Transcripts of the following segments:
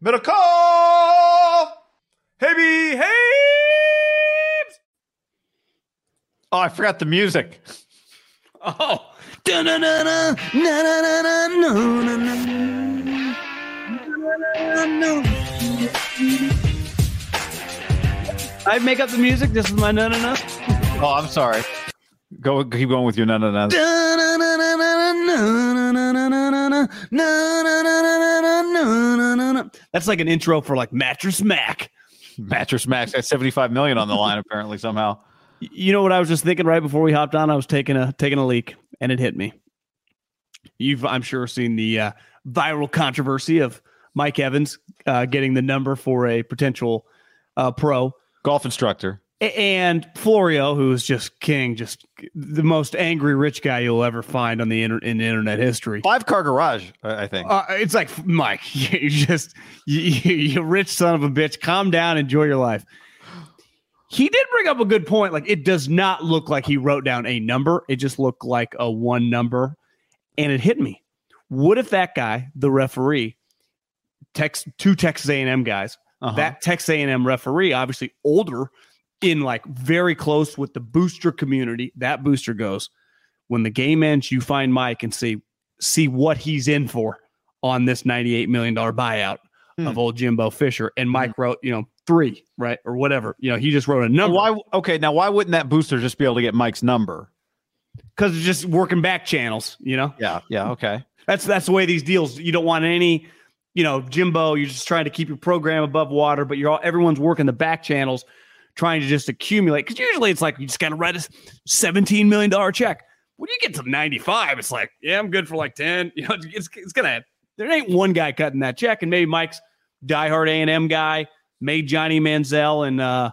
Medical! Heavy Habes! Oh, I forgot the music. Oh. I make up the music. This is my no no no. Oh, I'm sorry. Go keep going with your no no no. That's like an intro for like Mattress Mack. Mattress Mack's at 75 million on the line apparently somehow. You know what I was just thinking right before we hopped on? I was taking a taking a leak and it hit me. You've I'm sure seen the uh, viral controversy of Mike Evans uh, getting the number for a potential uh, pro golf instructor. And Florio, who's just king, just the most angry rich guy you'll ever find on the inter- in internet history. Five car garage, I think. Uh, it's like Mike, you just you, you rich son of a bitch. Calm down, enjoy your life. He did bring up a good point. Like it does not look like he wrote down a number. It just looked like a one number, and it hit me. What if that guy, the referee, text two Texas A and M guys, Uh-huh. that Texas A and M referee, obviously older, in like very close with the booster community. That booster goes when the game ends. You find Mike and see see what he's in for on this ninety eight million dollar buyout Hmm. of old Jimbo Fisher. And Mike wrote, you know, three, right or whatever. You know, he just wrote a number. Why okay, now why wouldn't that booster just be able to get Mike's number? Because it's just working back channels. You know. Yeah, yeah, okay. That's that's the way these deals. You don't want any, you know, Jimbo. You're just trying to keep your program above water, but you're all everyone's working the back channels, trying to just accumulate. Because usually it's like you just got to write a 17 million dollar check. When you get to 95, it's like, yeah, I'm good for like 10. You know, it's it's gonna. There ain't one guy cutting that check, and maybe Mike's diehard A and M guy made Johnny Manziel and uh,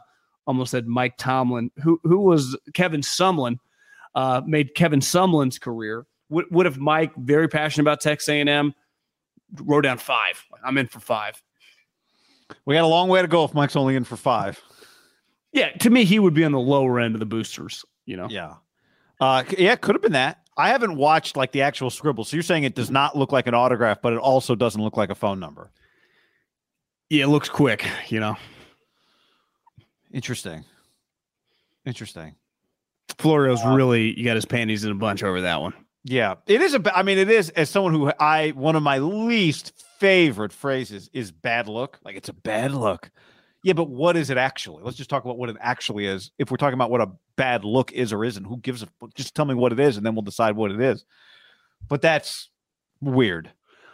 almost said Mike Tomlin, who who was Kevin Sumlin, uh, made Kevin Sumlin's career. What, what if Mike, very passionate about Texas A&M, wrote down five? I'm in for five. We got a long way to go if Mike's only in for five. Yeah, to me, he would be on the lower end of the boosters. You know, Yeah. Uh yeah, could have been that. I haven't watched like the actual scribble. So you're saying it does not look like an autograph, but it also doesn't look like a phone number. yeah, it looks quick. You know, Interesting. Interesting. Florio's really you got his panties in a bunch over that one. Yeah, it is a. I mean, it is as someone who I one of my least favorite phrases is bad look. Like it's a bad look. Yeah, but what is it actually? Let's just talk about what it actually is. If we're talking about what a bad look is or isn't, who gives a? Just tell me what it is, and then we'll decide what it is. But that's weird.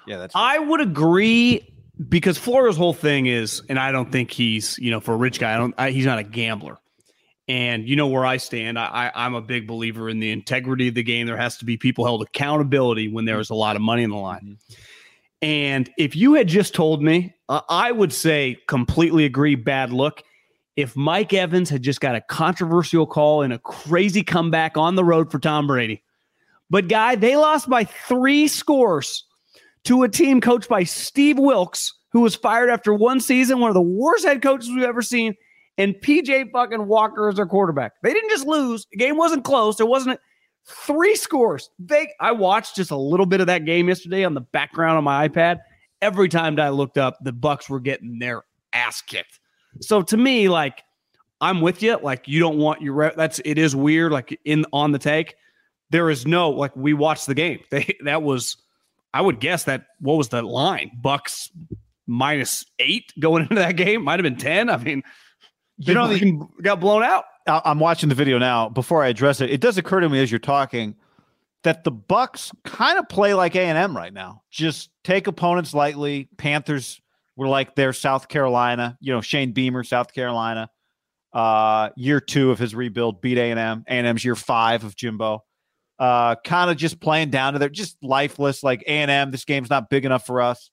Yeah, that's. I would agree because Florio's whole thing is, and I don't think he's, you know, for a rich guy, I don't, I, he's not a gambler. And you know where I stand. I, I, I'm a big believer in the integrity of the game. There has to be people held accountability when there's a lot of money in the line. Mm-hmm. And if you had just told me, uh, I would say completely agree. Bad look. If Mike Evans had just got a controversial call and a crazy comeback on the road for Tom Brady, But guy, they lost by three scores to a team coached by Steve Wilks, who was fired after one season, one of the worst head coaches we've ever seen, and PJ fucking Walker as their quarterback. They didn't just lose. The game wasn't close. It wasn't three scores. They I watched just a little bit of that game yesterday on the background on my iPad. Every time that I looked up, the Bucs were getting their ass kicked. So to me, like I'm with you. Like you don't want your re- that's it is weird. Like in on the take, there is no like we watched the game. They that was I would guess that what was the line? Bucs minus eight going into that game might have been ten. I mean, You know, they got blown out. I- I'm watching the video now. Before I address it, it does occur to me as you're talking that the Bucs kind of play like A and M right now. Just take opponents lightly. Panthers were like their South Carolina. You know, Shane Beamer, South Carolina. Uh, year two of his rebuild, beat A and M. A and M's year five of Jimbo. Uh, kind of just playing down to their just lifeless. Like A and M, this game's not big enough for us.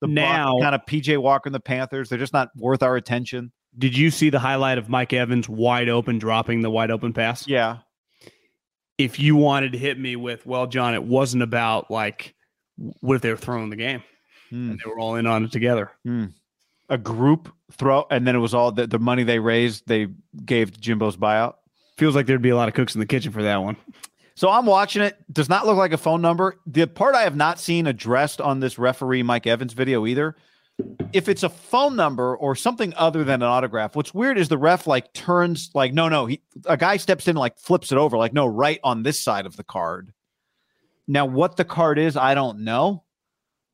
The Now- kind of PJ Walker and the Panthers, they're just not worth our attention. Did you see the highlight of Mike Evans wide open dropping the wide open pass? Yeah, If you wanted to hit me with, well, John, it wasn't about like what if they were throwing the game Hmm. and they were all in on it together. a group throw, and then it was all the, the money they raised they gave Jimbo's buyout. Feels like there'd be a lot of cooks in the kitchen for that one. So I'm watching it. Does not look like a phone number. The part I have not seen addressed on this referee Mike Evans video either. If it's a phone number or something other than an autograph, what's weird is the ref like turns like no no he a guy steps in like flips it over like no right on this side of the card. Now what the card is I don't know,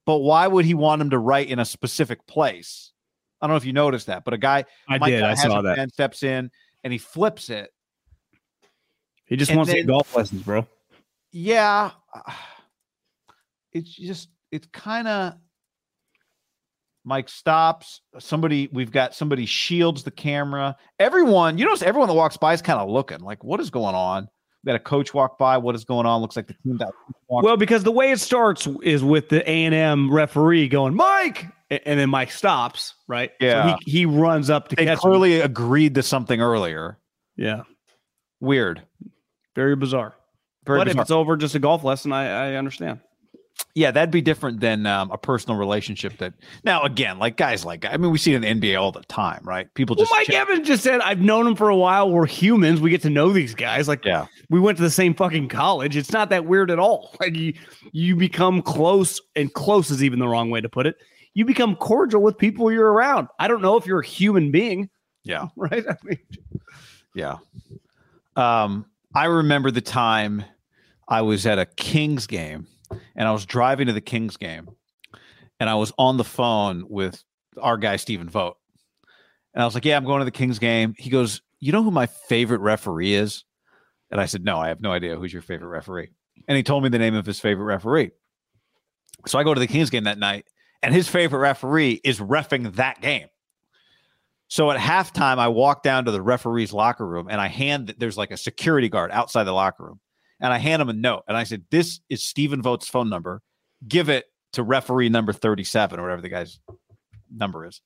but why would he want him to write in a specific place? I don't know if you noticed that, but a guy I did. I saw that. pen, steps in and he flips it. He just And wants to get golf lessons, bro. Yeah, uh, it's just it's kind of Mike stops. Somebody we've got somebody shields the camera. Everyone, you notice everyone that walks by is kind of looking like, what is going on? We got a coach walk by. What is going on? Looks like the team that. Well, because the way it starts is with the A and M referee going, Mike, and then Mike stops, right? Yeah. So he, he runs up to they catch him. clearly agreed to something earlier. Yeah. Weird. Very bizarre. Very but bizarre. if it's over just a golf lesson, I, I understand. Yeah, that'd be different than um, a personal relationship. That now again, like guys, like I mean, we see it in the NBA all the time, right? People Well, just Mike chat- Evans just said, I've known him for a while. We're humans. We get to know these guys. Like, yeah. we went to the same fucking college. It's not that weird at all. Like, you, you become close, and close is even the wrong way to put it. You become cordial with people you're around. I don't know if you're a human being, Yeah. right? I mean, Yeah. Um, I remember the time I was at a Kings game and I was driving to the Kings game and I was on the phone with our guy, Stephen Vogt. And I was like, Yeah, I'm going to the Kings game. He goes, You know who my favorite referee is? And I said, No, I have no idea who's your favorite referee. And he told me the name of his favorite referee. So I go to the Kings game that night and his favorite referee is refing that game. So at halftime, I walk down to the referee's locker room and I hand there's like a security guard outside the locker room. And I hand him a note and I said, This is Stephen Vogt's phone number. Give it to referee number 37 or whatever the guy's number is.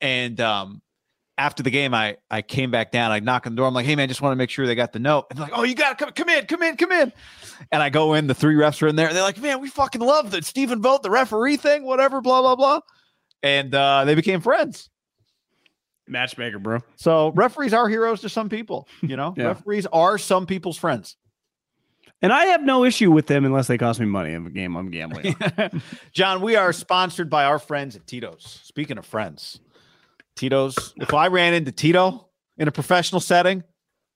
And um, after the game, I I came back down. I knock on the door. I'm like, hey man, just want to make sure they got the note. And they're like, oh, you got to come, come in, come in, come in. And I go in. The three refs are in there. And they're like, man, we fucking love the Stephen Vogt, the referee thing, whatever, blah blah blah. And uh, they became friends. matchmaker, bro. So referees are heroes to some people. You know, Yeah. referees are some people's friends. And I have no issue with them unless they cost me money in a game I'm gambling. John, we are sponsored by our friends at Tito's. Speaking of friends, Tito's. If I ran into Tito in a professional setting,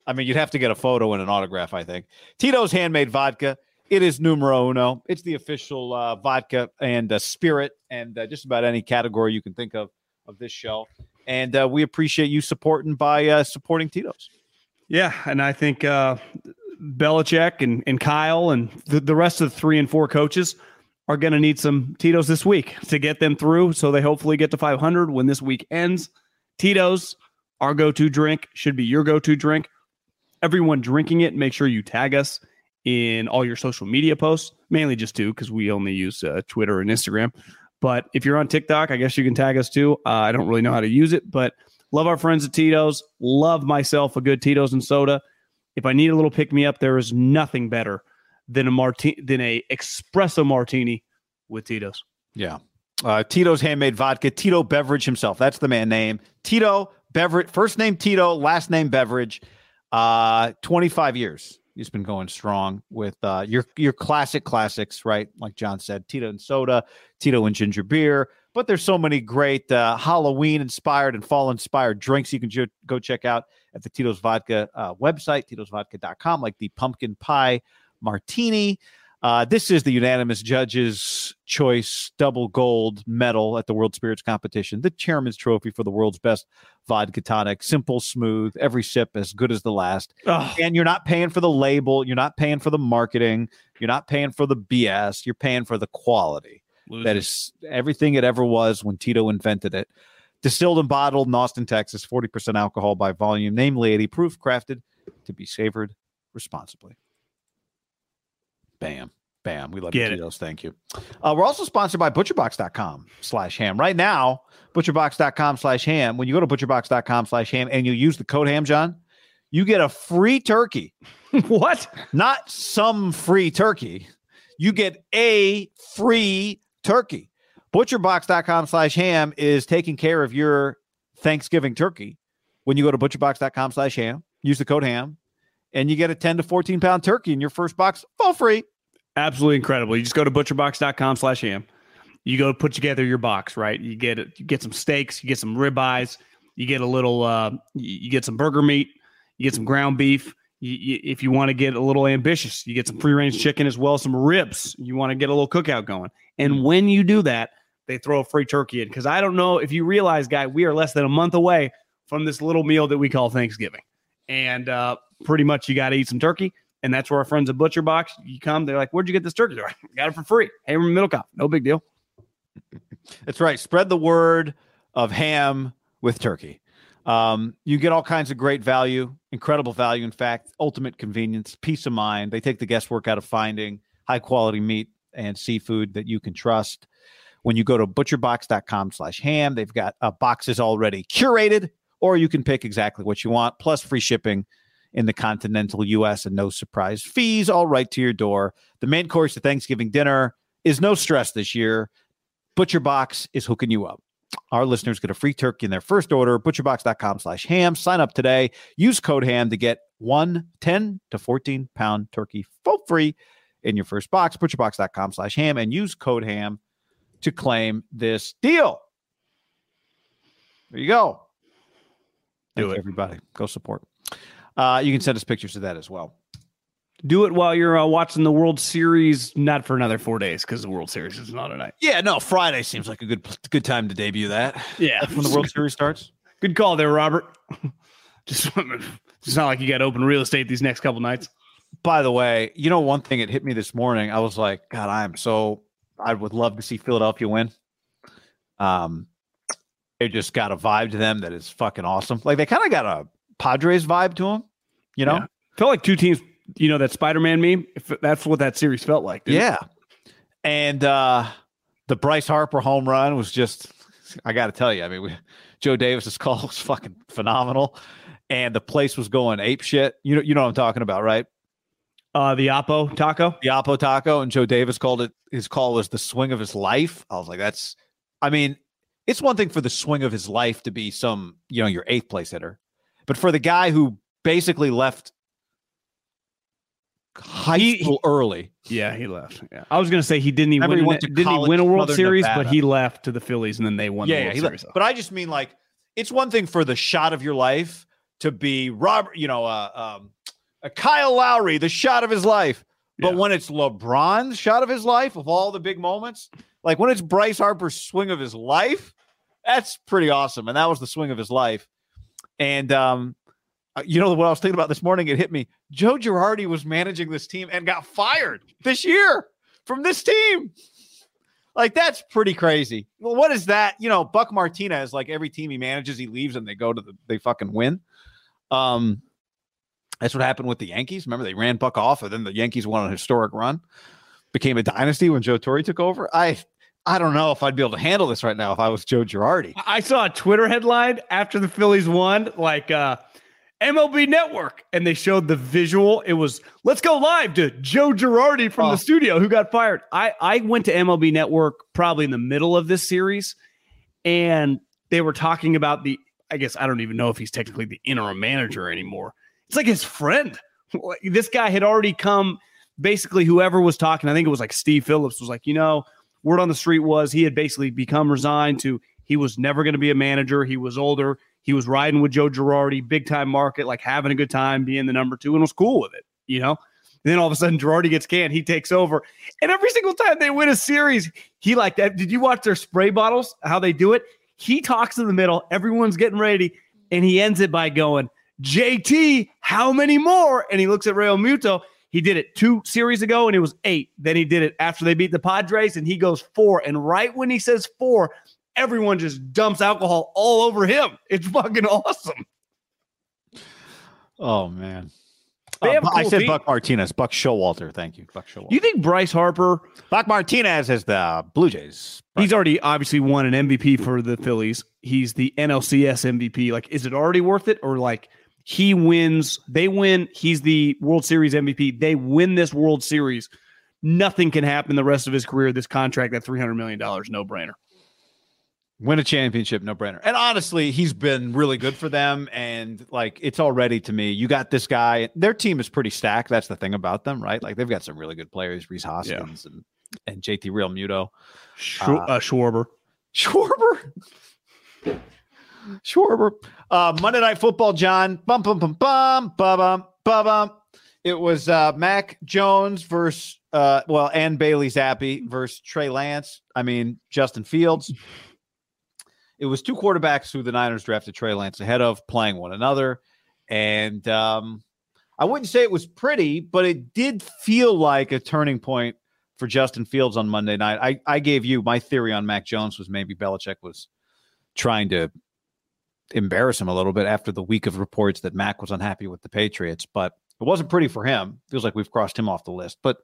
I mean, you'd have to get a photo and an autograph, I think. Tito's handmade vodka. It is numero uno. It's the official uh, vodka and uh, spirit and uh, just about any category you can think of of this show. And uh, we appreciate you supporting by uh, supporting Tito's. Yeah, and I think uh, Belichick and, and Kyle and the, the rest of the three and four coaches are going to need some Tito's this week to get them through. So they hopefully get to 500 when this week ends. Tito's, our go to drink, should be your go to drink. Everyone drinking it, make sure you tag us in all your social media posts, mainly just two, because we only use uh, Twitter and Instagram. But if you're on TikTok, I guess you can tag us too. Uh, I don't really know how to use it, but love our friends at Tito's. Love myself a good Tito's and soda. If I need a little pick me up, there is nothing better than a martini than a espresso martini with Tito's. Yeah. Uh, Tito's handmade vodka. Tito Beveridge himself. That's the man name. Tito Beveridge. First name Tito. Last name Beveridge. Uh, 25 years. He's been going strong with uh, your your classic classics, right? Like John said, Tito and soda, Tito and ginger beer. But there's so many great uh, Halloween inspired and fall inspired drinks you can ju- go check out at the Tito's Vodka uh, website, titosvodka.com, like the pumpkin pie martini. Uh, this is the unanimous judges' choice double gold medal at the World Spirits Competition, the chairman's trophy for the world's best vodka tonic. Simple, smooth, every sip as good as the last. Oh, And you're not paying for the label, you're not paying for the marketing, you're not paying for the BS, you're paying for the quality that is everything it ever was when Tito invented it. Distilled and bottled in Austin, Texas, 40% alcohol by volume, namely 80 proof, crafted to be savored responsibly. Bam. Bam. We love you, Get. Tito's. Thank you. Uh, we're also sponsored by butcherbox.com slash ham. Right now, butcherbox.com slash ham. When you go to butcherbox.com slash ham and you use the code ham, John, you get a free turkey what? not some free turkey. You get a free turkey. Butcherbox.com slash ham is taking care of your Thanksgiving turkey. When you go to butcherbox.com slash ham, use the code ham, and you get a 10 to 14 pound turkey in your first box for free. Absolutely incredible. You just go to butcherbox.com slash ham. You go put together your box, right? You get you get some steaks, you get some ribeyes, you get a little uh you, you get some burger meat, you get some ground beef. You, you, if you want to get a little ambitious, you get some free range chicken as well, some ribs. You want to get a little cookout going. And when you do that, they throw a free turkey in. Because I don't know if you realize, guy, we are less than a month away from this little meal that we call Thanksgiving. And uh, pretty much you got to eat some turkey. And that's where our friends at Butcher Box, you come, they're like, Where'd you get this turkey? I got it for free. Hey, we're in Middlecop. No big deal. That's right. Spread the word of ham with turkey. Um, you get all kinds of great value, incredible value, in fact, ultimate convenience, peace of mind. They take the guesswork out of finding high quality meat and seafood that you can trust. When you go to butcherbox.com slash ham, they've got uh, boxes already curated, or you can pick exactly what you want, plus free shipping in the continental US and no surprise fees, all right to your door. The main course of Thanksgiving dinner is no stress this year. ButcherBox is hooking you up. Our listeners get a free turkey in their first order. Butcherbox.com slash ham. Sign up today. Use code ham to get one 10 to 14 pound turkey for free in your first box. Butcherbox.com slash ham and use code ham to claim this deal. There you go. Do Thanks, it. everybody. Go support. Uh, you can send us pictures of that as well. Do it while you're uh, watching the World Series, not for another four days because the World Series is not a tonight. Yeah, no, Friday seems like a good good time to debut that. Yeah. That's when the World Series starts. Good call there, Robert. Just it's not like you got open real estate these next couple nights. By the way, you know one thing it hit me this morning. I was like, God, I am so I would love to see Philadelphia win. Um, they just got a vibe to them that is fucking awesome. Like they kind of got a Padres vibe to them, you know? Yeah. Felt like two teams. You know that Spider-Man meme. If that's what that series felt like. it? Yeah. And uh the Bryce Harper home run was just I got to tell you, I mean, we, Joe Davis's call was fucking phenomenal and the place was going ape shit. You know you know what I'm talking about, right? Uh, the Oppo taco. the Oppo Taco, and Joe Davis called it. His call was the swing of his life. I was like, that's. I mean, it's one thing for the swing of his life to be some, you know, your eighth place hitter, but for the guy who basically left high He- school early, Yeah, he left. Yeah, I was gonna say he didn't even he win, didn't he win a World Series, Nevada. but he left to the Phillies and then they won yeah, the yeah, Series. left. But I just mean like it's one thing for the shot of your life to be Robert, you know, uh, um, Kyle Lowry, the shot of his life. But Yeah. when it's LeBron's shot of his life of all the big moments, like when it's Bryce Harper's swing of his life, that's pretty awesome. And that was the swing of his life. And um, uh, you know what I was thinking about this morning? It hit me. Joe Girardi was managing this team and got fired this year from this team. Like that's pretty crazy. Well, what is that? You know, Buck Martinez, like every team he manages, he leaves and they go to the they fucking win. Um, that's what happened with the Yankees. Remember, they ran Buck off, and then the Yankees won a historic run, became a dynasty when Joe Torre took over. I I don't know if I'd be able to handle this right now if I was Joe Girardi. I saw a Twitter headline after the Phillies won, like uh MLB Network. And they showed the visual. It was, let's go live to Joe Girardi from Oh. the studio who got fired. I, I went to MLB Network probably in the middle of this series, and they were talking about the, I guess, I don't even know if he's technically the interim manager anymore. It's like his friend. This guy had already come, basically, whoever was talking, I think it was like Steve Phillips, was like, you know, word on the street was he had basically become resigned to, he was never going to be a manager. He was older. He was riding with Joe Girardi, big time market, like having a good time, being the number two, and was cool with it, you know? And then all of a sudden, Girardi gets canned. He takes over. And every single time they win a series, he like that. Did you watch their spray bottles? How they do it? He talks in the middle. Everyone's getting ready. And he ends it by going, JT, how many more? And he looks at Realmuto. He did it two series ago and it was eight. Then he did it after they beat the Padres and he goes four. And right when he says four, everyone just dumps alcohol all over him. It's fucking awesome. Oh man. Uh, a I cool said team. Buck Martinez. Buck Showalter. Thank you. Buck Showalter. You think Bryce Harper, Buck Martinez is the Blue Jays. he's already obviously won an MVP for the Phillies. He's the NLCS MVP. Like, is it already worth it? Or like he wins, they win, he's the World Series MVP. They win this World Series. Nothing can happen the rest of his career. This contract, that $300 million, no brainer. win a championship, no brainer. And honestly, he's been really good for them. And like, it's already to me, you got this guy. Their team is pretty stacked. That's the thing about them, right? Like, they've got some really good players, Rhys Hoskins and, and JT Realmuto. Sh- Uh, uh, Schwarber. Schwarber. Schwarber. Uh, Monday Night Football, John. Bum, bum, bum, bum, bum, bum, bum, bum. It was uh, Mac Jones versus, uh, well, and Bailey Zappe versus Trey Lance. I mean, Justin Fields. It was two quarterbacks who the Niners drafted Trey Lance ahead of playing one another. And um, I wouldn't say it was pretty, but it did feel like a turning point for Justin Fields on Monday night. I, I gave you my theory on Mac Jones was maybe Belichick was trying to embarrass him a little bit after the week of reports that Mac was unhappy with the Patriots, but it wasn't pretty for him. Feels like we've crossed him off the list. But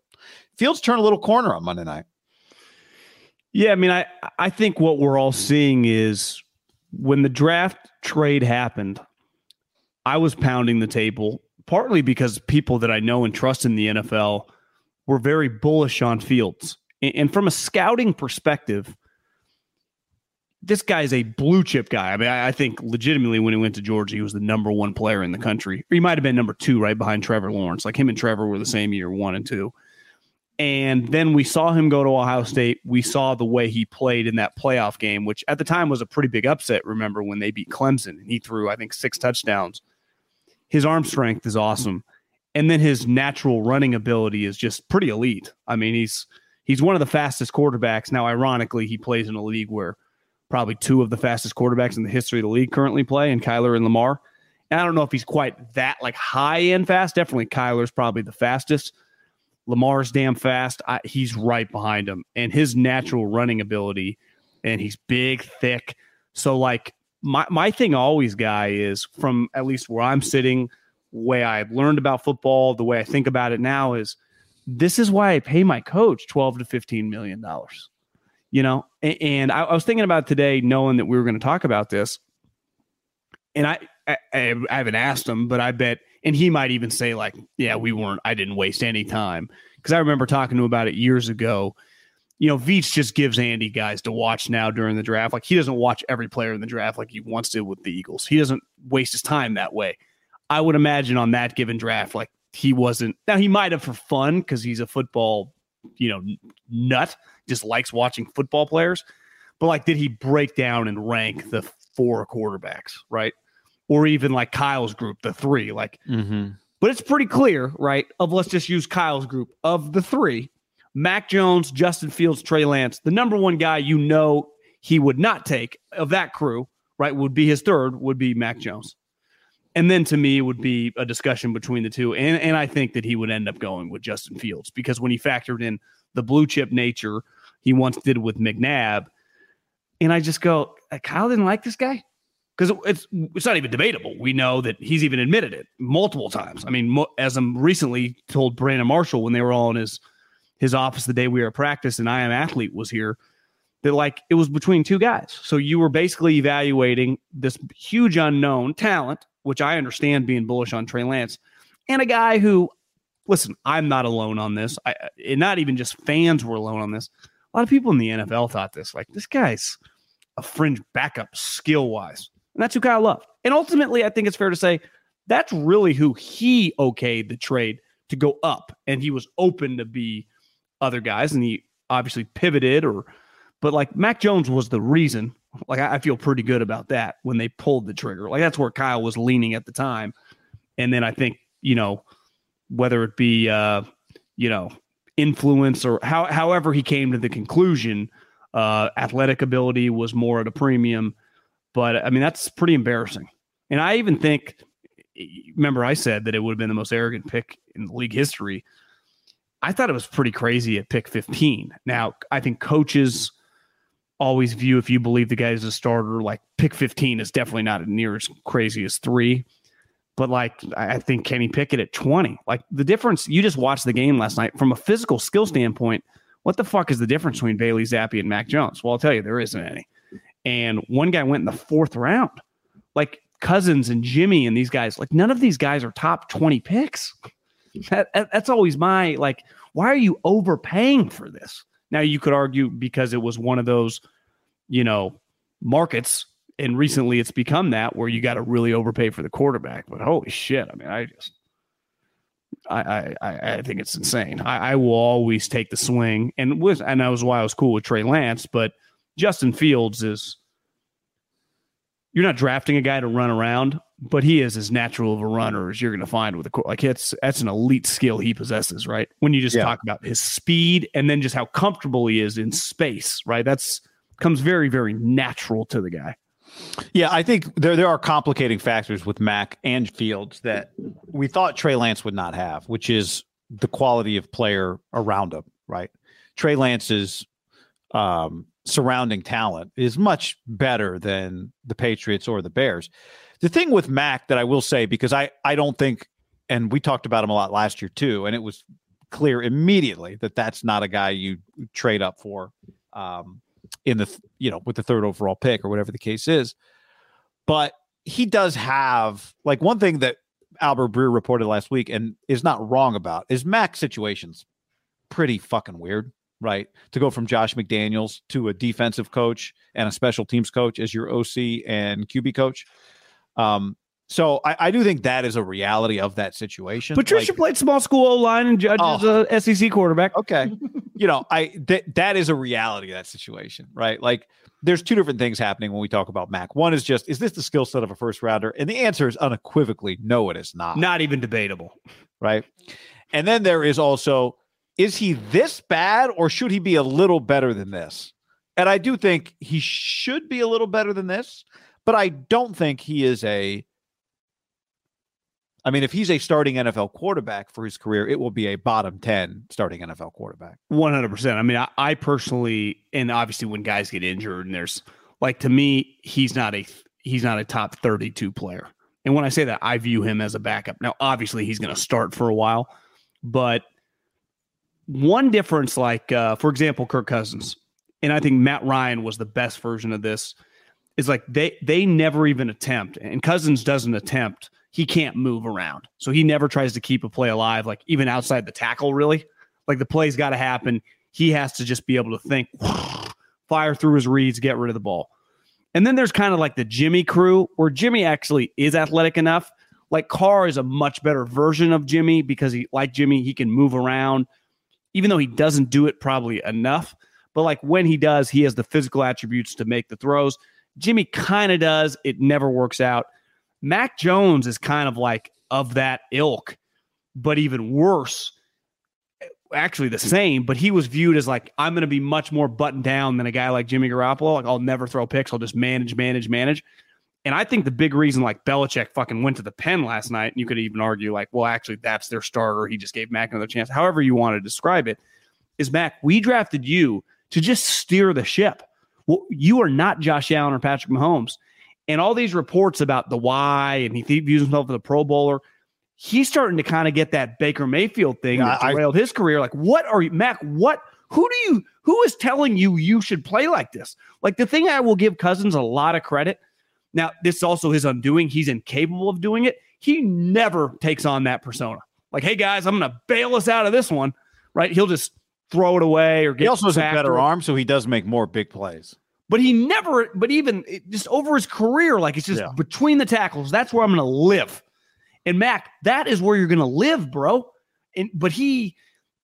Fields turned a little corner on Monday night. Yeah, I mean, I I think what we're all seeing is when the draft trade happened, I was pounding the table partly because people that I know and trust in the NFL were very bullish on Fields, and, and from a scouting perspective, this guy's a blue chip guy. I mean, I, I think legitimately when he went to Georgia, he was the number one player in the country. Or he might have been number two, right behind Trevor Lawrence. Like him and Trevor were the same year, one and two. And then we saw him go to Ohio State. We saw the way he played in that playoff game, which at the time was a pretty big upset. Remember when they beat Clemson and he threw, I think, six touchdowns. His arm strength is awesome. And then his natural running ability is just pretty elite. I mean, he's he's one of the fastest quarterbacks. Now, ironically, he plays in a league where probably two of the fastest quarterbacks in the history of the league currently play, and Kyler and Lamar. And I don't know if he's quite that like high end fast. Definitely Kyler's probably the fastest. Lamar's damn fast. I, he's right behind him, and his natural running ability, and he's big, thick. So like my my thing always, guy, is from at least where I'm sitting, way I've learned about football, the way I think about it now is this is why I pay my coach twelve to fifteen million dollars. You know, and I, was thinking about today, knowing that we were going to talk about this, and I, I I haven't asked him, but I bet, and he might even say like, yeah, we weren't, I didn't waste any time because I remember talking to him about it years ago. You know, Veach just gives Andy guys to watch now during the draft. Like he doesn't watch every player in the draft like he once did with the Eagles. He doesn't waste his time that way. I would imagine on that given draft, like he wasn't. Now he might have for fun because he's a football, you know, nut. Just likes watching football players. But like, did he break down and rank the four quarterbacks, right? Or even like Kyle's group, the three, like Mm-hmm. but it's pretty clear, right? Of let's just use Kyle's group of the three Mac Jones, Justin Fields, Trey Lance, the number one guy you know he would not take of that crew, right? Would be his third, would be Mac Jones. And then to me, it would be a discussion between the two. And, and I think that he would end up going with Justin Fields because when he factored in the blue chip nature he once did with McNabb, and I just go, Kyle didn't like this guy because it's it's not even debatable. We know that he's even admitted it multiple times. I mean, mo- as I'm recently told Brandon Marshall when they were all in his his office the day we were at practice and I am athlete was here, that like it was between two guys. So you were basically evaluating this huge unknown talent, which I understand being bullish on Trey Lance, and a guy who, listen, I'm not alone on this. I, and not even just fans were alone on this. A lot of people in the NFL thought this. Like this guy's a fringe backup skill wise, and that's who Kyle loved. And ultimately, I think it's fair to say that's really who he okayed the trade to go up, and he was open to be other guys, and he obviously pivoted or. But like Mac Jones was the reason like I feel pretty good about that when they pulled the trigger. Like that's where Kyle was leaning at the time. And then I think, you know, whether it be uh, you know, influence or how however he came to the conclusion, uh, athletic ability was more at a premium. But I mean, that's pretty embarrassing. And I even think remember I said that it would have been the most arrogant pick in league history. I thought it was pretty crazy at pick 15. Now, I think coaches always view if you believe the guy is a starter, like pick 15 is definitely not near as crazy as three. But like I think Kenny Pickett at 20. Like the difference, you just watched the game last night from a physical skill standpoint. What the fuck is the difference between Bailey Zappe and Mac Jones? Well, I'll tell you, there isn't any. And one guy went in the fourth round. Like Cousins and Jimmy and these guys, like none of these guys are top 20 picks. That, that's always my like, why are you overpaying for this? Now you could argue because it was one of those, you know, markets, and recently it's become that where you got to really overpay for the quarterback. But holy shit! I mean, I just, I, I, I think it's insane. I, I will always take the swing, and with, and that was why I was cool with Trey Lance, but Justin Fields is. You're not drafting a guy to run around but he is as natural of a runner as you're going to find with a court like it's that's an elite skill he possesses, right? When you just yeah. talk about his speed and then just how comfortable he is in space, right? That's comes very very natural to the guy. Yeah, I think there there are complicating factors with Mac and Fields that we thought Trey Lance would not have, which is the quality of player around him, right? Trey Lance's um, surrounding talent is much better than the Patriots or the Bears. The thing with Mac that I will say, because I, I don't think, and we talked about him a lot last year too, and it was clear immediately that that's not a guy you trade up for um, in the, you know, with the third overall pick or whatever the case is. But he does have, like, one thing that Albert Breer reported last week and is not wrong about is Mac situation's pretty fucking weird right? To go from Josh McDaniels to a defensive coach and a special teams coach as your OC and QB coach. Um, so I, I, do think that is a reality of that situation. Patricia like, played small school O line and judges oh, a SEC quarterback. Okay, you know I that that is a reality of that situation, right? Like there's two different things happening when we talk about Mac. One is just is this the skill set of a first rounder, and the answer is unequivocally no, it is not. Not even debatable, right? And then there is also is he this bad or should he be a little better than this? And I do think he should be a little better than this but I don't think he is a. I mean, if he's a starting NFL quarterback for his career, it will be a bottom 10 starting NFL quarterback. 100%. I mean, I, I personally, and obviously when guys get injured and there's like, to me, he's not a, he's not a top 32 player. And when I say that, I view him as a backup. Now, obviously he's going to start for a while, but one difference, like, uh, for example, Kirk Cousins, and I think Matt Ryan was the best version of this is like they they never even attempt, and Cousins doesn't attempt. He can't move around, so he never tries to keep a play alive, like even outside the tackle. Really, like the play's got to happen. He has to just be able to think, fire through his reads, get rid of the ball. And then there's kind of like the Jimmy crew, where Jimmy actually is athletic enough. Like Carr is a much better version of Jimmy because he, like Jimmy, he can move around, even though he doesn't do it probably enough. But like when he does, he has the physical attributes to make the throws. Jimmy kind of does. It never works out. Mac Jones is kind of like of that ilk, but even worse. Actually, the same, but he was viewed as like, I'm going to be much more buttoned down than a guy like Jimmy Garoppolo. Like, I'll never throw picks. I'll just manage, manage, manage. And I think the big reason, like Belichick fucking went to the pen last night, and you could even argue, like, well, actually, that's their starter. He just gave Mac another chance. However, you want to describe it, is Mac, we drafted you to just steer the ship. Well, you are not Josh Allen or Patrick Mahomes. And all these reports about the why and he views himself as a Pro Bowler, he's starting to kind of get that Baker Mayfield thing yeah, that derailed I, his career. Like, what are you, Mac? What? Who do you? Who is telling you you should play like this? Like the thing I will give Cousins a lot of credit. Now, this is also his undoing. He's incapable of doing it. He never takes on that persona. Like, hey guys, I'm gonna bail us out of this one, right? He'll just throw it away or get He also has a better arm, so he does make more big plays. But he never, but even just over his career, like it's just Yeah. between the tackles. That's where I'm going to live. And Mac, that is where you're going to live, bro. And but he,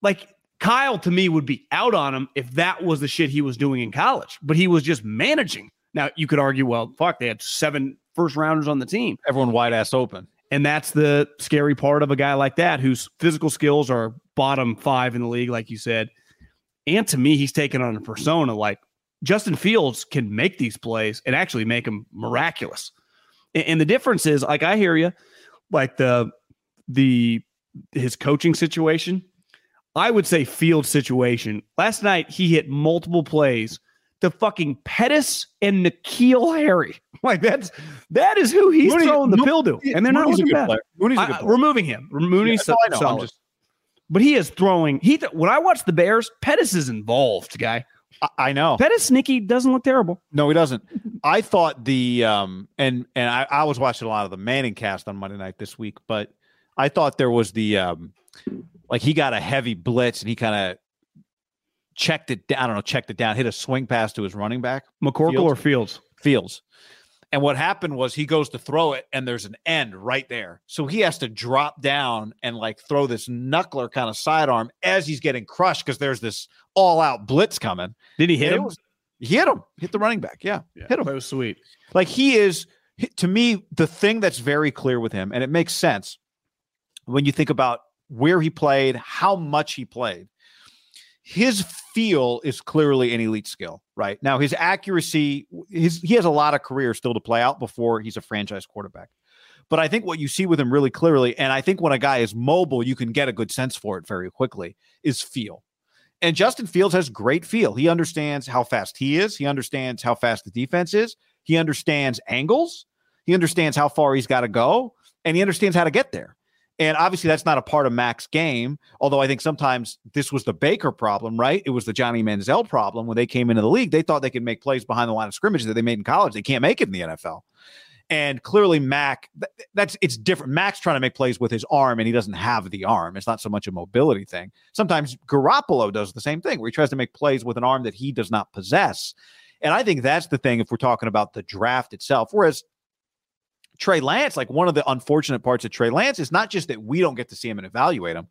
like Kyle, to me would be out on him if that was the shit he was doing in college. But he was just managing. Now you could argue, well, fuck, they had seven first rounders on the team. Everyone wide ass open. And that's the scary part of a guy like that whose physical skills are bottom five in the league, like you said. And to me, he's taken on a persona like Justin Fields can make these plays and actually make them miraculous. And, and the difference is, like, I hear you, like the the his coaching situation. I would say field situation. Last night he hit multiple plays to fucking Pettis and N'Keal Harry. Like that's that is who he's Mooney- throwing the Mo- pill to, and they're not Mooney's a looking bad. Mooney's a I- I- removing him. Mooney's Yeah, so- no, I know. I'm solid. just- but he is throwing. He th- when I watch the Bears, Pettis is involved, guy. I, I know. Pettis Nicky doesn't look terrible. No, he doesn't. I thought the um and and I, I was watching a lot of the Manning cast on Monday night this week, but I thought there was the um like he got a heavy blitz and he kind of checked it down. I don't know, checked it down, hit a swing pass to his running back, McCorkle Fields? or Fields? Fields. And what happened was he goes to throw it and there's an end right there. So he has to drop down and like throw this knuckler kind of sidearm as he's getting crushed because there's this all out blitz coming. Did he hit And him? was- he hit him, hit the running back. Yeah. hit him. That was sweet. Like he is to me the thing that's very clear with him, and it makes sense when you think about where he played, how much he played. His feel is clearly an elite skill, right? Now his accuracy, his he has a lot of career still to play out before he's a franchise quarterback. But I think what you see with him really clearly, and I think when a guy is mobile, you can get a good sense for it very quickly, is feel. And Justin Fields has great feel. He understands how fast he is. He understands how fast the defense is. He understands angles. He understands how far he's got to go, and he understands how to get there. And obviously, that's not a part of Mac's game. Although I think sometimes this was the Baker problem, right? It was the Johnny Manziel problem when they came into the league. They thought they could make plays behind the line of scrimmage that they made in college. They can't make it in the NFL. And clearly, Mac, that's it's different. Mac's trying to make plays with his arm, and he doesn't have the arm. It's not so much a mobility thing. Sometimes Garoppolo does the same thing, where he tries to make plays with an arm that he does not possess. And I think that's the thing if we're talking about the draft itself. Whereas Trey Lance, like one of the unfortunate parts of Trey Lance is not just that we don't get to see him and evaluate him,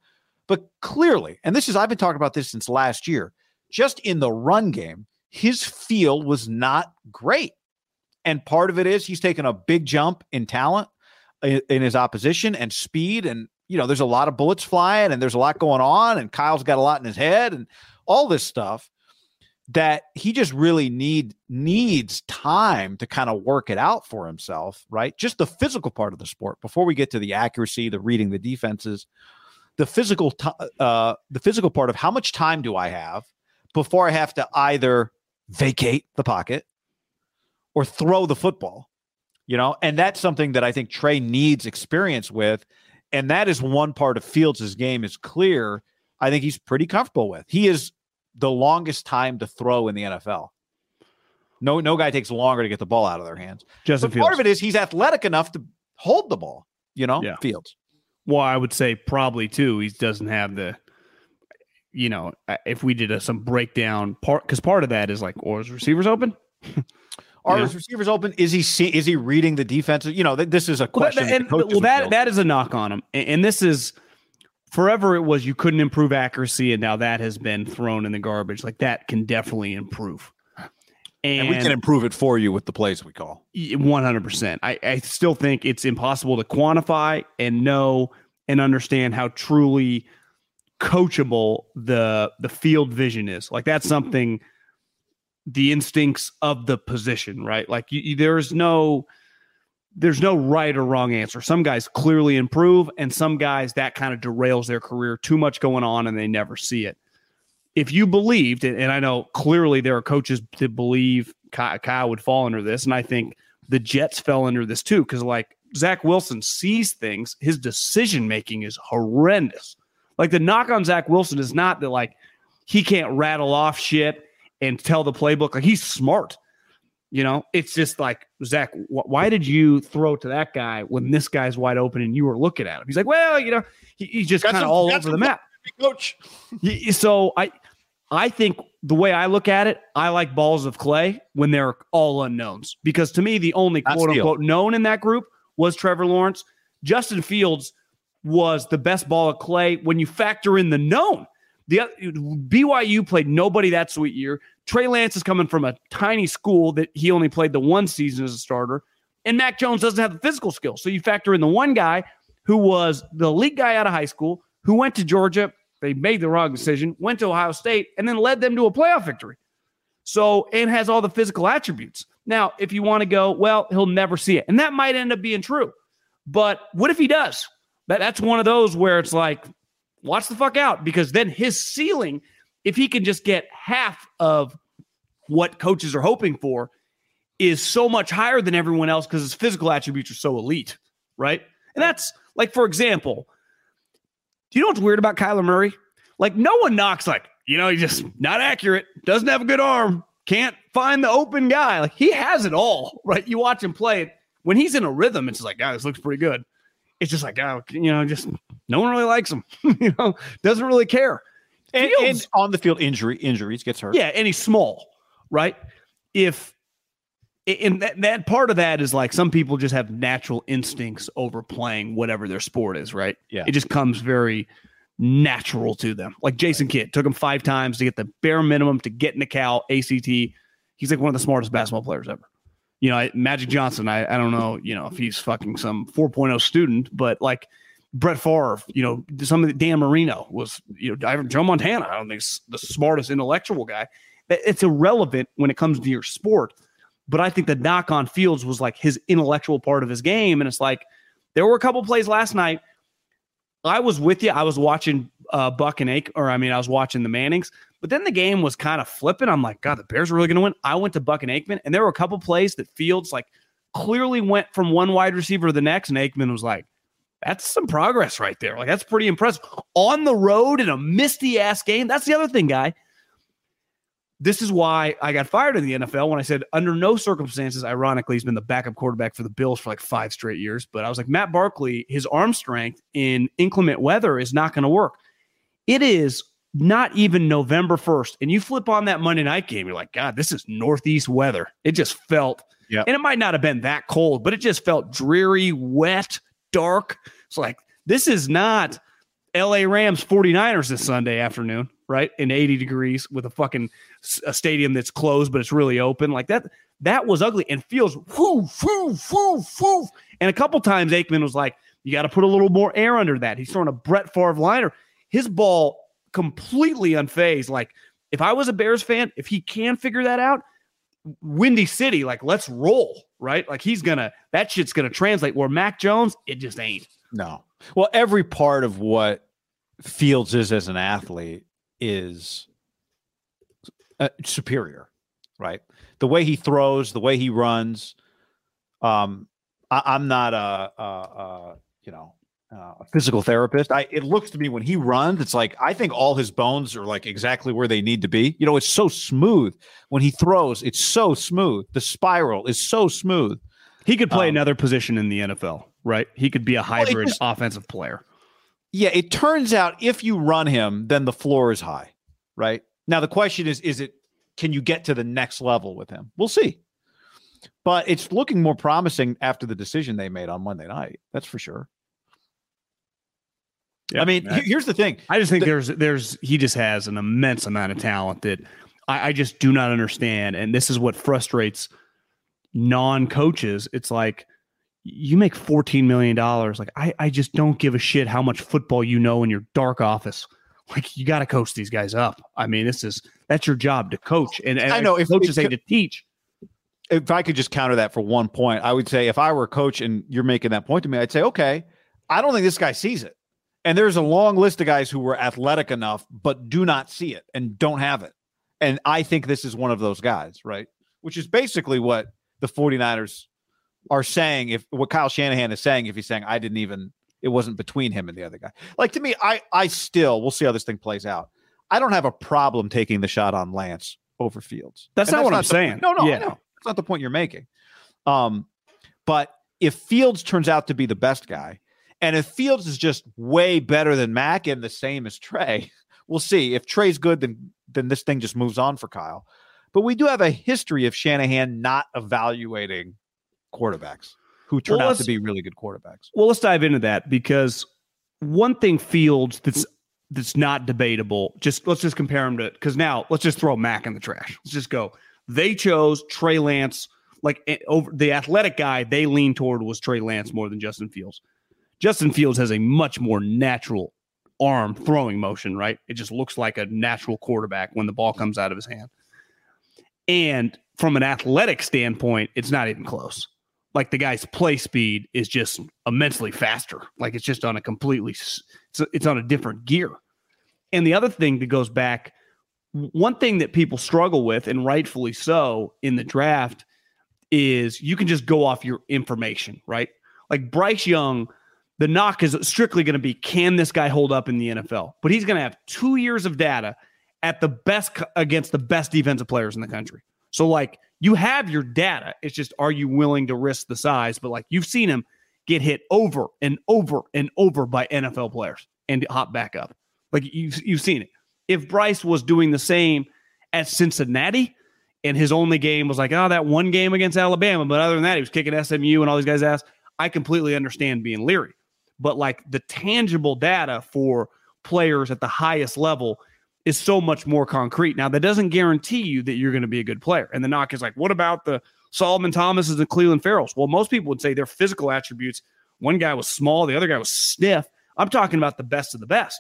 but clearly, and this is, I've been talking about this since last year, just in the run game, his feel was not great. And part of it is he's taken a big jump in talent in, in his opposition and speed. And, you know, there's a lot of bullets flying and there's a lot going on. And Kyle's got a lot in his head and all this stuff that he just really need needs time to kind of work it out for himself, right? Just the physical part of the sport before we get to the accuracy, the reading the defenses, the physical t- uh the physical part of how much time do I have before I have to either vacate the pocket or throw the football. You know, and that's something that I think Trey needs experience with and that is one part of Fields' game is clear. I think he's pretty comfortable with. He is the longest time to throw in the NFL. No, no guy takes longer to get the ball out of their hands. Justin But Fields. part of it is he's athletic enough to hold the ball. You know, Yeah. Fields. Well, I would say probably too. He doesn't have the, you know, if we did a, some breakdown part, because part of that is like, or is receivers open? Are Yeah. his receivers open? Is he see, is he reading the defense? You know, th- this is a Well, that, question. that and, well, that that is a knock on him, and, and this is forever. It was you couldn't improve accuracy, and now that has been thrown in the garbage. Like that can definitely improve, and we can improve it for you with the plays we call. One hundred percent. I I still think it's impossible to quantify and know and understand how truly coachable the the field vision is. Like that's something the instincts of the position, right? Like you, you- there's no there's no right or wrong answer. Some guys clearly improve, and some guys that kind of derails their career. Too much going on, and they never see it. If you believed, and I know clearly there are coaches that believe Ky- Kyle would fall under this, and I think the Jets fell under this too, because like Zach Wilson sees things, his decision making is horrendous. Like the knock on Zach Wilson is not that like he can't rattle off shit and tell the playbook. Like he's smart. You know, it's just like Zach. Wh- why did you throw to that guy when this guy's wide open and you were looking at him? He's like, well, you know, he, he's just kind of all over the map. Coach. So I, I think the way I look at it, I like balls of clay when they're all unknowns because to me the only Not quote Steele. unquote known in that group was Trevor Lawrence. Justin Fields was the best ball of clay when you factor in the known. The BYU played nobody that sweet year. Trey Lance is coming from a tiny school that he only played the one season as a starter, and Mac Jones doesn't have the physical skill. So you factor in the one guy who was the elite guy out of high school, who went to Georgia. They made the wrong decision, went to Ohio State, and then led them to a playoff victory. So, and has all the physical attributes. Now, if you want to go, well, he'll never see it. And that might end up being true. But what if he does? That, that's one of those where it's like, watch the fuck out because then his ceiling, if he can just get half of what coaches are hoping for, is so much higher than everyone else because his physical attributes are so elite, right? And that's like, for example, do you know what's weird about Kyler Murray? Like, no one knocks, like, you know, he's just not accurate, doesn't have a good arm, can't find the open guy. Like, he has it all, right? You watch him play. it. When he's in a rhythm, it's like, oh, this looks pretty good. It's just like, oh, you know, just no one really likes him, you know, doesn't really care. And, and on the field injury injuries gets hurt. Yeah, and he's small, right? If and that, that part of that is like some people just have natural instincts over playing whatever their sport is, right? Yeah. It just comes very natural to them. Like Jason Kidd took him five times to get the bare minimum to get in the Cal ACT. He's like one of the smartest basketball players ever. You know, I- Magic Johnson, I, I don't know, you know, if he's fucking some 4.0 student, but like Brett Favre, you know, some of the Dan Marino was, you know, Joe Montana, I don't think the smartest intellectual guy. It's irrelevant when it comes to your sport. But I think the knock on Fields was like his intellectual part of his game. And it's like there were a couple plays last night. I was with you. I was watching uh, Buck and Ake, or I mean, I was watching the Mannings. But then the game was kind of flipping. I'm like, God, the Bears are really going to win. I went to Buck and Aikman, and there were a couple plays that Fields like clearly went from one wide receiver to the next, and Aikman was like, "That's some progress right there. Like that's pretty impressive on the road in a misty ass game." That's the other thing, guy. This is why I got fired in the NFL when I said, under no circumstances, ironically, he's been the backup quarterback for the Bills for like five straight years. But I was like, Matt Barkley, his arm strength in inclement weather is not going to work. It is not even November 1st. And you flip on that Monday night game, you're like, God, this is Northeast weather. It just felt, Yep. and it might not have been that cold, but it just felt dreary, wet, dark. It's like, this is not LA Rams 49ers this Sunday afternoon, right? In 80 degrees with a fucking a stadium that's closed, but it's really open. Like that, that was ugly and feels whoo, whoo, whoo, whoo. And a couple times Aikman was like, you got to put a little more air under that. He's throwing a Brett Favre liner. His ball completely unfazed. Like, if I was a Bears fan, if he can figure that out, Windy City, like, let's roll, right? Like, he's gonna, that shit's gonna translate. Where Mac Jones, it just ain't. No. Well, every part of what Fields is as an athlete is uh, superior, right? The way he throws, the way he runs. Um, I, I'm not a, a, a you know uh, a physical therapist. I it looks to me when he runs, it's like I think all his bones are like exactly where they need to be. You know, it's so smooth when he throws. It's so smooth. The spiral is so smooth. He could play Um, another position in the NFL, right? He could be a hybrid just- offensive player. Yeah, it turns out if you run him, then the floor is high, right? Now the question is is it can you get to the next level with him? We'll see. But it's looking more promising after the decision they made on Monday night. That's for sure. I mean, I- here's the thing. I just think The- there's there's he just has an immense amount of talent that I, I just do not understand, and this is what frustrates non-coaches. It's like you make fourteen million dollars. Like I I just don't give a shit how much football you know in your dark office. Like you got to coach these guys up. I mean, this is that's your job to coach, and, and I know, if- coaches hate to teach. If I could just counter that for one point, I would say if I were a coach and you're making that point to me, I'd say, okay, I don't think this guy sees it. And there's a long list of guys who were athletic enough, but do not see it and don't have it. And I think this is one of those guys, right? Which is basically what the 49ers are saying. If what Kyle Shanahan is saying, if he's saying, I didn't even, it wasn't between him and the other guy. Like to me, I, I still, we'll see how this thing plays out. I don't have a problem taking the shot on Lance over Fields. That's And not what I'm the- saying. No, no, Yeah. I know. That's not the point you're making. Um, but if Fields turns out to be the best guy, and if Fields is just way better than Mac and the same as Trey, we'll see. If Trey's good, then then this thing just moves on for Kyle. But we do have a history of Shanahan not evaluating quarterbacks who turn Well, out to be really good quarterbacks. Well, let's dive into that because one thing Fields that's that's not debatable. Just let's just compare him to because now let's just throw Mac in the trash. Let's just go. They chose Trey Lance. Like eh, over the athletic guy, they leaned toward was Trey Lance more than Justin Fields. Justin Fields has a much more natural arm throwing motion, right? It just looks like a natural quarterback when the ball comes out of his hand. And from an athletic standpoint, it's not even close. Like the guy's play speed is just immensely faster. Like it's just on a completely, it's, it's on a different gear. And the other thing that goes back, one thing that people struggle with, and rightfully so, in the draft is you can just go off your information, right? Like Bryce Young, the knock is strictly going to be can this guy hold up in the NFL? But he's going to have two years of data at the best against the best defensive players in the country. So, like, you have your data. It's just, are you willing to risk the size? But, like, you've seen him get hit over and over and over by NFL players and hop back up. Like, you've, you've seen it. If Bryce was doing the same at Cincinnati, and his only game was like, oh, that one game against Alabama. But other than that, he was kicking SMU and all these guys' ass. I completely understand being leery. But like the tangible data for players at the highest level is so much more concrete. Now, that doesn't guarantee you that you're going to be a good player. And the knock is like, what about the Solomon Thomases and Clelin Ferrells? Well, most people would say their physical attributes. One guy was small, the other guy was stiff. I'm talking about the best of the best.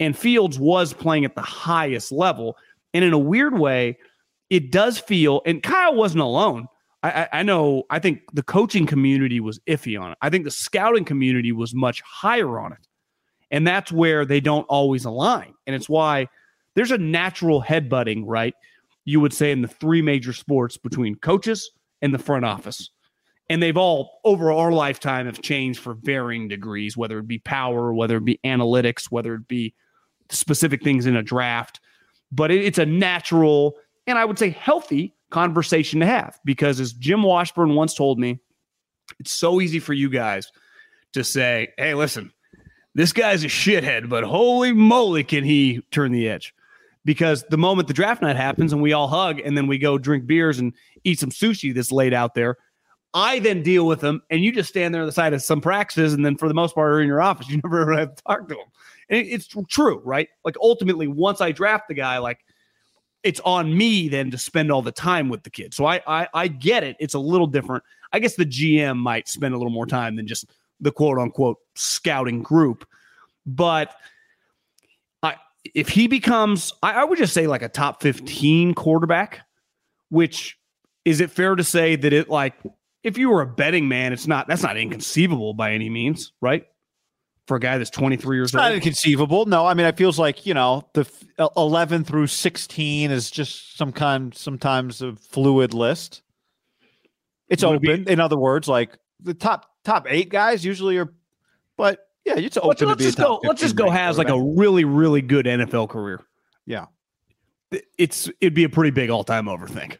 And Fields was playing at the highest level. And in a weird way, it does feel, and Kyle wasn't alone. I, I, know, I think the coaching community was iffy on it. I think the scouting community was much higher on it. And that's where they don't always align. And it's why there's a natural headbutting, right? You would say in the three major sports between coaches and the front office. And they've all, over our lifetime, have changed for varying degrees, whether it be power, whether it be analytics, whether it be specific things in a draft. But it, it's a natural and I would say healthy conversation to have because, as Jim Washburn once told me, it's so easy for you guys to say, hey, listen, this guy's a shithead, but holy moly, can he turn the edge? Because the moment the draft night happens and we all hug and then we go drink beers and eat some sushi that's laid out there, I then deal with them and you just stand there on the side of some practices and then for the most part are in your office. You never ever have to talk to them. And it's true, right? Like ultimately, once I draft the guy, like it's on me then to spend all the time with the kid. So I, I I get it. It's a little different. I guess the GM might spend a little more time than just the quote unquote scouting group. But I if he becomes I, I would just say like a top 15 quarterback, which is it fair to say that it like if you were a betting man, it's not that's not inconceivable by any means, right? For a guy that's 23 years It's not old. inconceivable. No, I mean, it feels like you know the f- uh, eleven through sixteen is just some kind, sometimes a fluid list. It's it be- open. in other words, like the top top eight guys usually are, but yeah, it's open let's, to let's be. just top go. Let's just go. Has like a really, really good NFL career. yeah. It's it'd be a pretty big all time overthink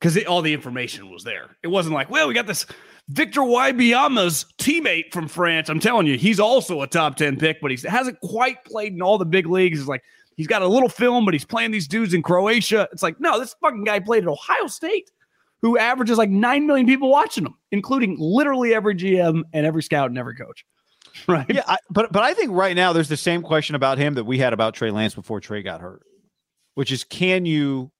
because all the information was there. It wasn't like, well, we got this Victor Wembanyama's teammate from France. I'm telling you, he's also a top ten pick, but he hasn't quite played in all the big leagues. It's like he's got a little film, but he's playing these dudes in Croatia. It's like, no, this fucking guy played at Ohio State. Who averages like nine million people watching him, including literally every GM and every scout and every coach. Right. Yeah, I, but but I think right now there's the same question about him that we had about Trey Lance before Trey got hurt, which is can you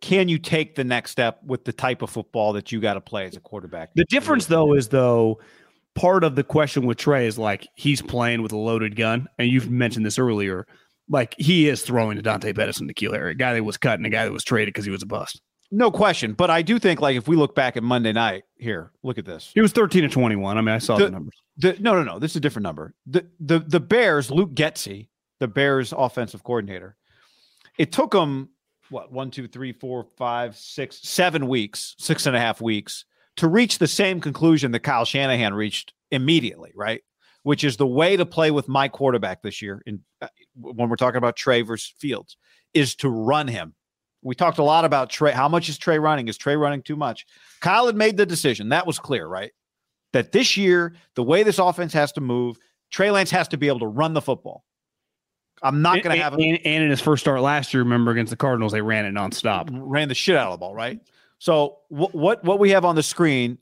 can you take the next step with the type of football that you got to play as a quarterback? The difference, though, is though part of the question with Trey is like he's playing with a loaded gun, and you've mentioned this earlier. Like he is throwing to Dante Pettis and N'Keal Harry, a guy that was cut and a guy that was traded because he was a bust. No question, but I do think like if we look back at Monday night here, look at this. He was thirteen to twenty one. I mean, I saw the, The- numbers. The, no, no, no. This is a different number. The the the Bears, Luke Getsy, the Bears offensive coordinator. It took him what one, two, three, four, five, six, seven weeks, six and a half weeks to reach the same conclusion that Kyle Shanahan reached immediately, right? Which is the way to play with my quarterback this year. In uh, when we're talking about Trey versus Fields, is to run him We talked a lot about Trey. How much is Trey running? Is Trey running too much? Kyle had made the decision. That was clear, right? That this year, the way this offense has to move, Trey Lance has to be able to run the football. I'm not going to have and, and, in his first start last year, remember against the Cardinals, they ran it nonstop. ran the shit out of the ball, right? So what what what we have on the screen,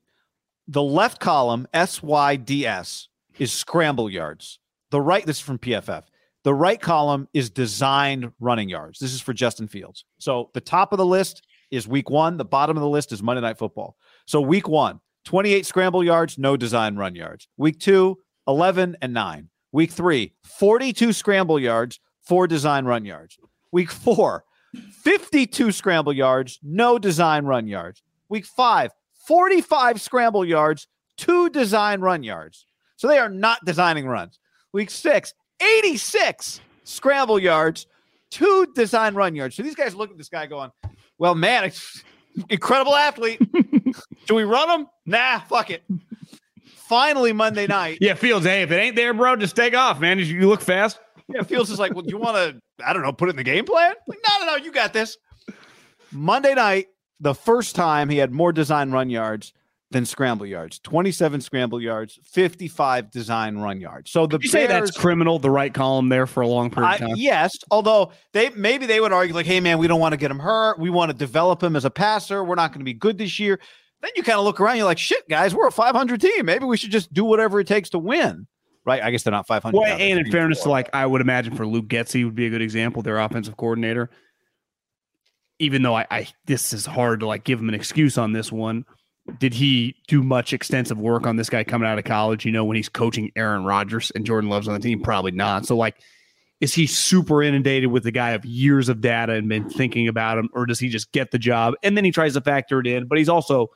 the left column SYDS is scramble yards. The right this is from PFF. The right column is designed running yards. This is for Justin Fields. So the top of the list is week 1, the bottom of the list is Monday night football. So week 1, 28 scramble yards, no design run yards. Week 2, 11 and 9. Week 3, 42 scramble yards, 4 design run yards. Week 4, 52 scramble yards, no design run yards. Week five, 45 scramble yards, two design run yards. So they are not designing runs. Week six, 86 scramble yards, two design run yards. So these guys look at this guy going, well, man, it's incredible athlete. Do we run him? Nah, fuck it. Finally, Monday night. Yeah, Fields. Hey, if it ain't there, bro, just take off, man. You look fast. Yeah, Fields is like, well, you want to, I don't know, put it in the game plan? Like, no, no, no, you got this. Monday night, the first time he had more design run yards than scramble yards 27 scramble yards, 55 design run yards. So the you say that's criminal, the right column there for a long period of I, yes, although they maybe they would argue like, hey man, we don't want to get him hurt. We want to develop him as a passer. We're not going to be good this year. Then you kind of look around, you're like, shit, guys, we're a 500 team. Maybe we should just do whatever it takes to win. Right? I guess they're not 500. Well, and in fairness to like, I would imagine for Luke Getsy would be a good example, their offensive coordinator. Even though I, I this is hard to like give him an excuse on this one. Did he do much extensive work on this guy coming out of college? You know, when he's coaching Aaron Rodgers and Jordan Love's on the team, probably not. So like, is he super inundated with the guy of years of data and been thinking about him, or does he just get the job and then he tries to factor it in? But he's also,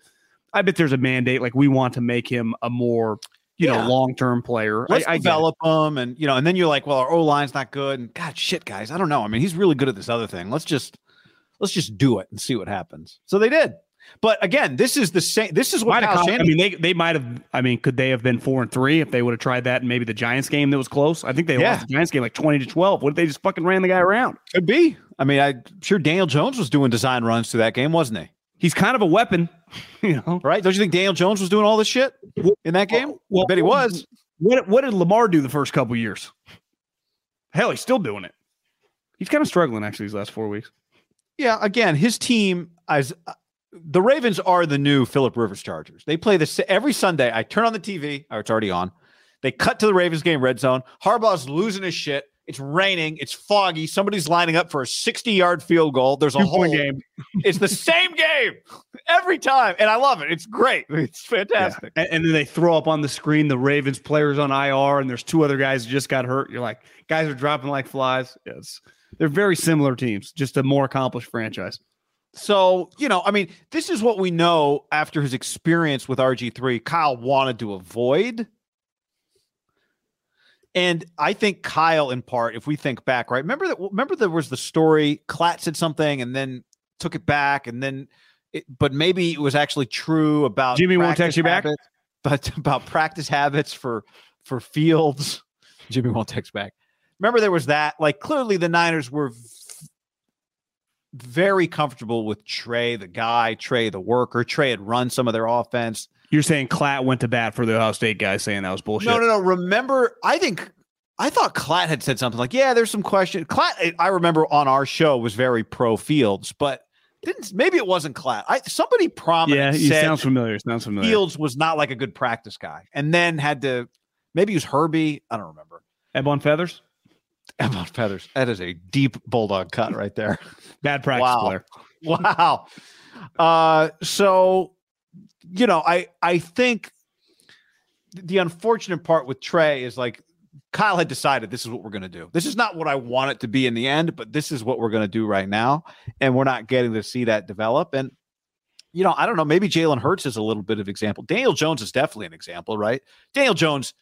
I bet there's a mandate like we want to make him a more you Yeah. know long term player. Let's I, I develop him, and you know, and then you're like, well, our O line's not good, and God, shit, guys, I don't know. I mean, he's really good at this other thing. Let's just let's just do it and see what happens. So they did, but again, this is the same. This is what Kyle cost- I mean, they they might have. I mean, could they have been four and three if they would have tried that? in Maybe the Giants game that was close. I think they Yeah. lost the Giants game like twenty to twelve. What if they just fucking ran the guy around? could be. I mean, I'm sure Daniel Jones was doing design runs to that game, wasn't he? He's kind of a weapon, you know. Right? Don't you think Daniel Jones was doing all this shit in that game? Well, I bet he was. What what did Lamar do the first couple years? Hell, he's still doing it. He's kind of struggling actually these last four weeks. Yeah, again, his team as uh, the Ravens are the new Philip Rivers Chargers. They play this every Sunday. I turn on the TV, or it's already on. They cut to the Ravens game, red zone. Harbaugh's losing his shit. It's raining. It's foggy. Somebody's lining up for a 60 yard field goal. There's a Two whole game. It's the same game every time. And I love it. It's great. It's fantastic. And, and then they throw up on the screen the Ravens players on IR, and there's two other guys who just got hurt. You're like, guys are dropping like flies. Yes, they're very similar teams, just a more accomplished franchise. So, you know, I mean, this is what we know after his experience with RG3, Kyle wanted to avoid. And I think Kyle, in part, if we think back, right? Remember that remember there was the story, Klatt said something and then took it back, and then it, but maybe it was actually true about Jimmy won't text you back? habits, But about practice habits for for fields. Jimmy won't text back. Remember there was that. Like clearly the Niners were v- very comfortable with Trey, the guy, Trey, the worker. Trey had run some of their offense. You're saying Klatt went to bat for the Ohio State guy, saying that was bullshit. No, no, no. Remember, I think I thought Klatt had said something like, "Yeah, there's some question." Klatt, I remember on our show was very pro Fields, but didn't maybe it wasn't Klatt. I somebody prominent Yeah, he said sounds familiar. Sounds familiar. Fields was not like a good practice guy, and then had to maybe it was Herbie. I don't remember. Ebb on feathers. About feathers. That is a deep bulldog cut right there. Bad practice Wow. player. wow. Uh, so you know, I I think the unfortunate part with Trey is like Kyle had decided this is what we're going to do. This is not what I want it to be in the end, but this is what we're going to do right now, and we're not getting to see that develop. And you know, I don't know. Maybe Jalen Hurts is a little bit of example. Daniel Jones is definitely an example, right? Daniel Jones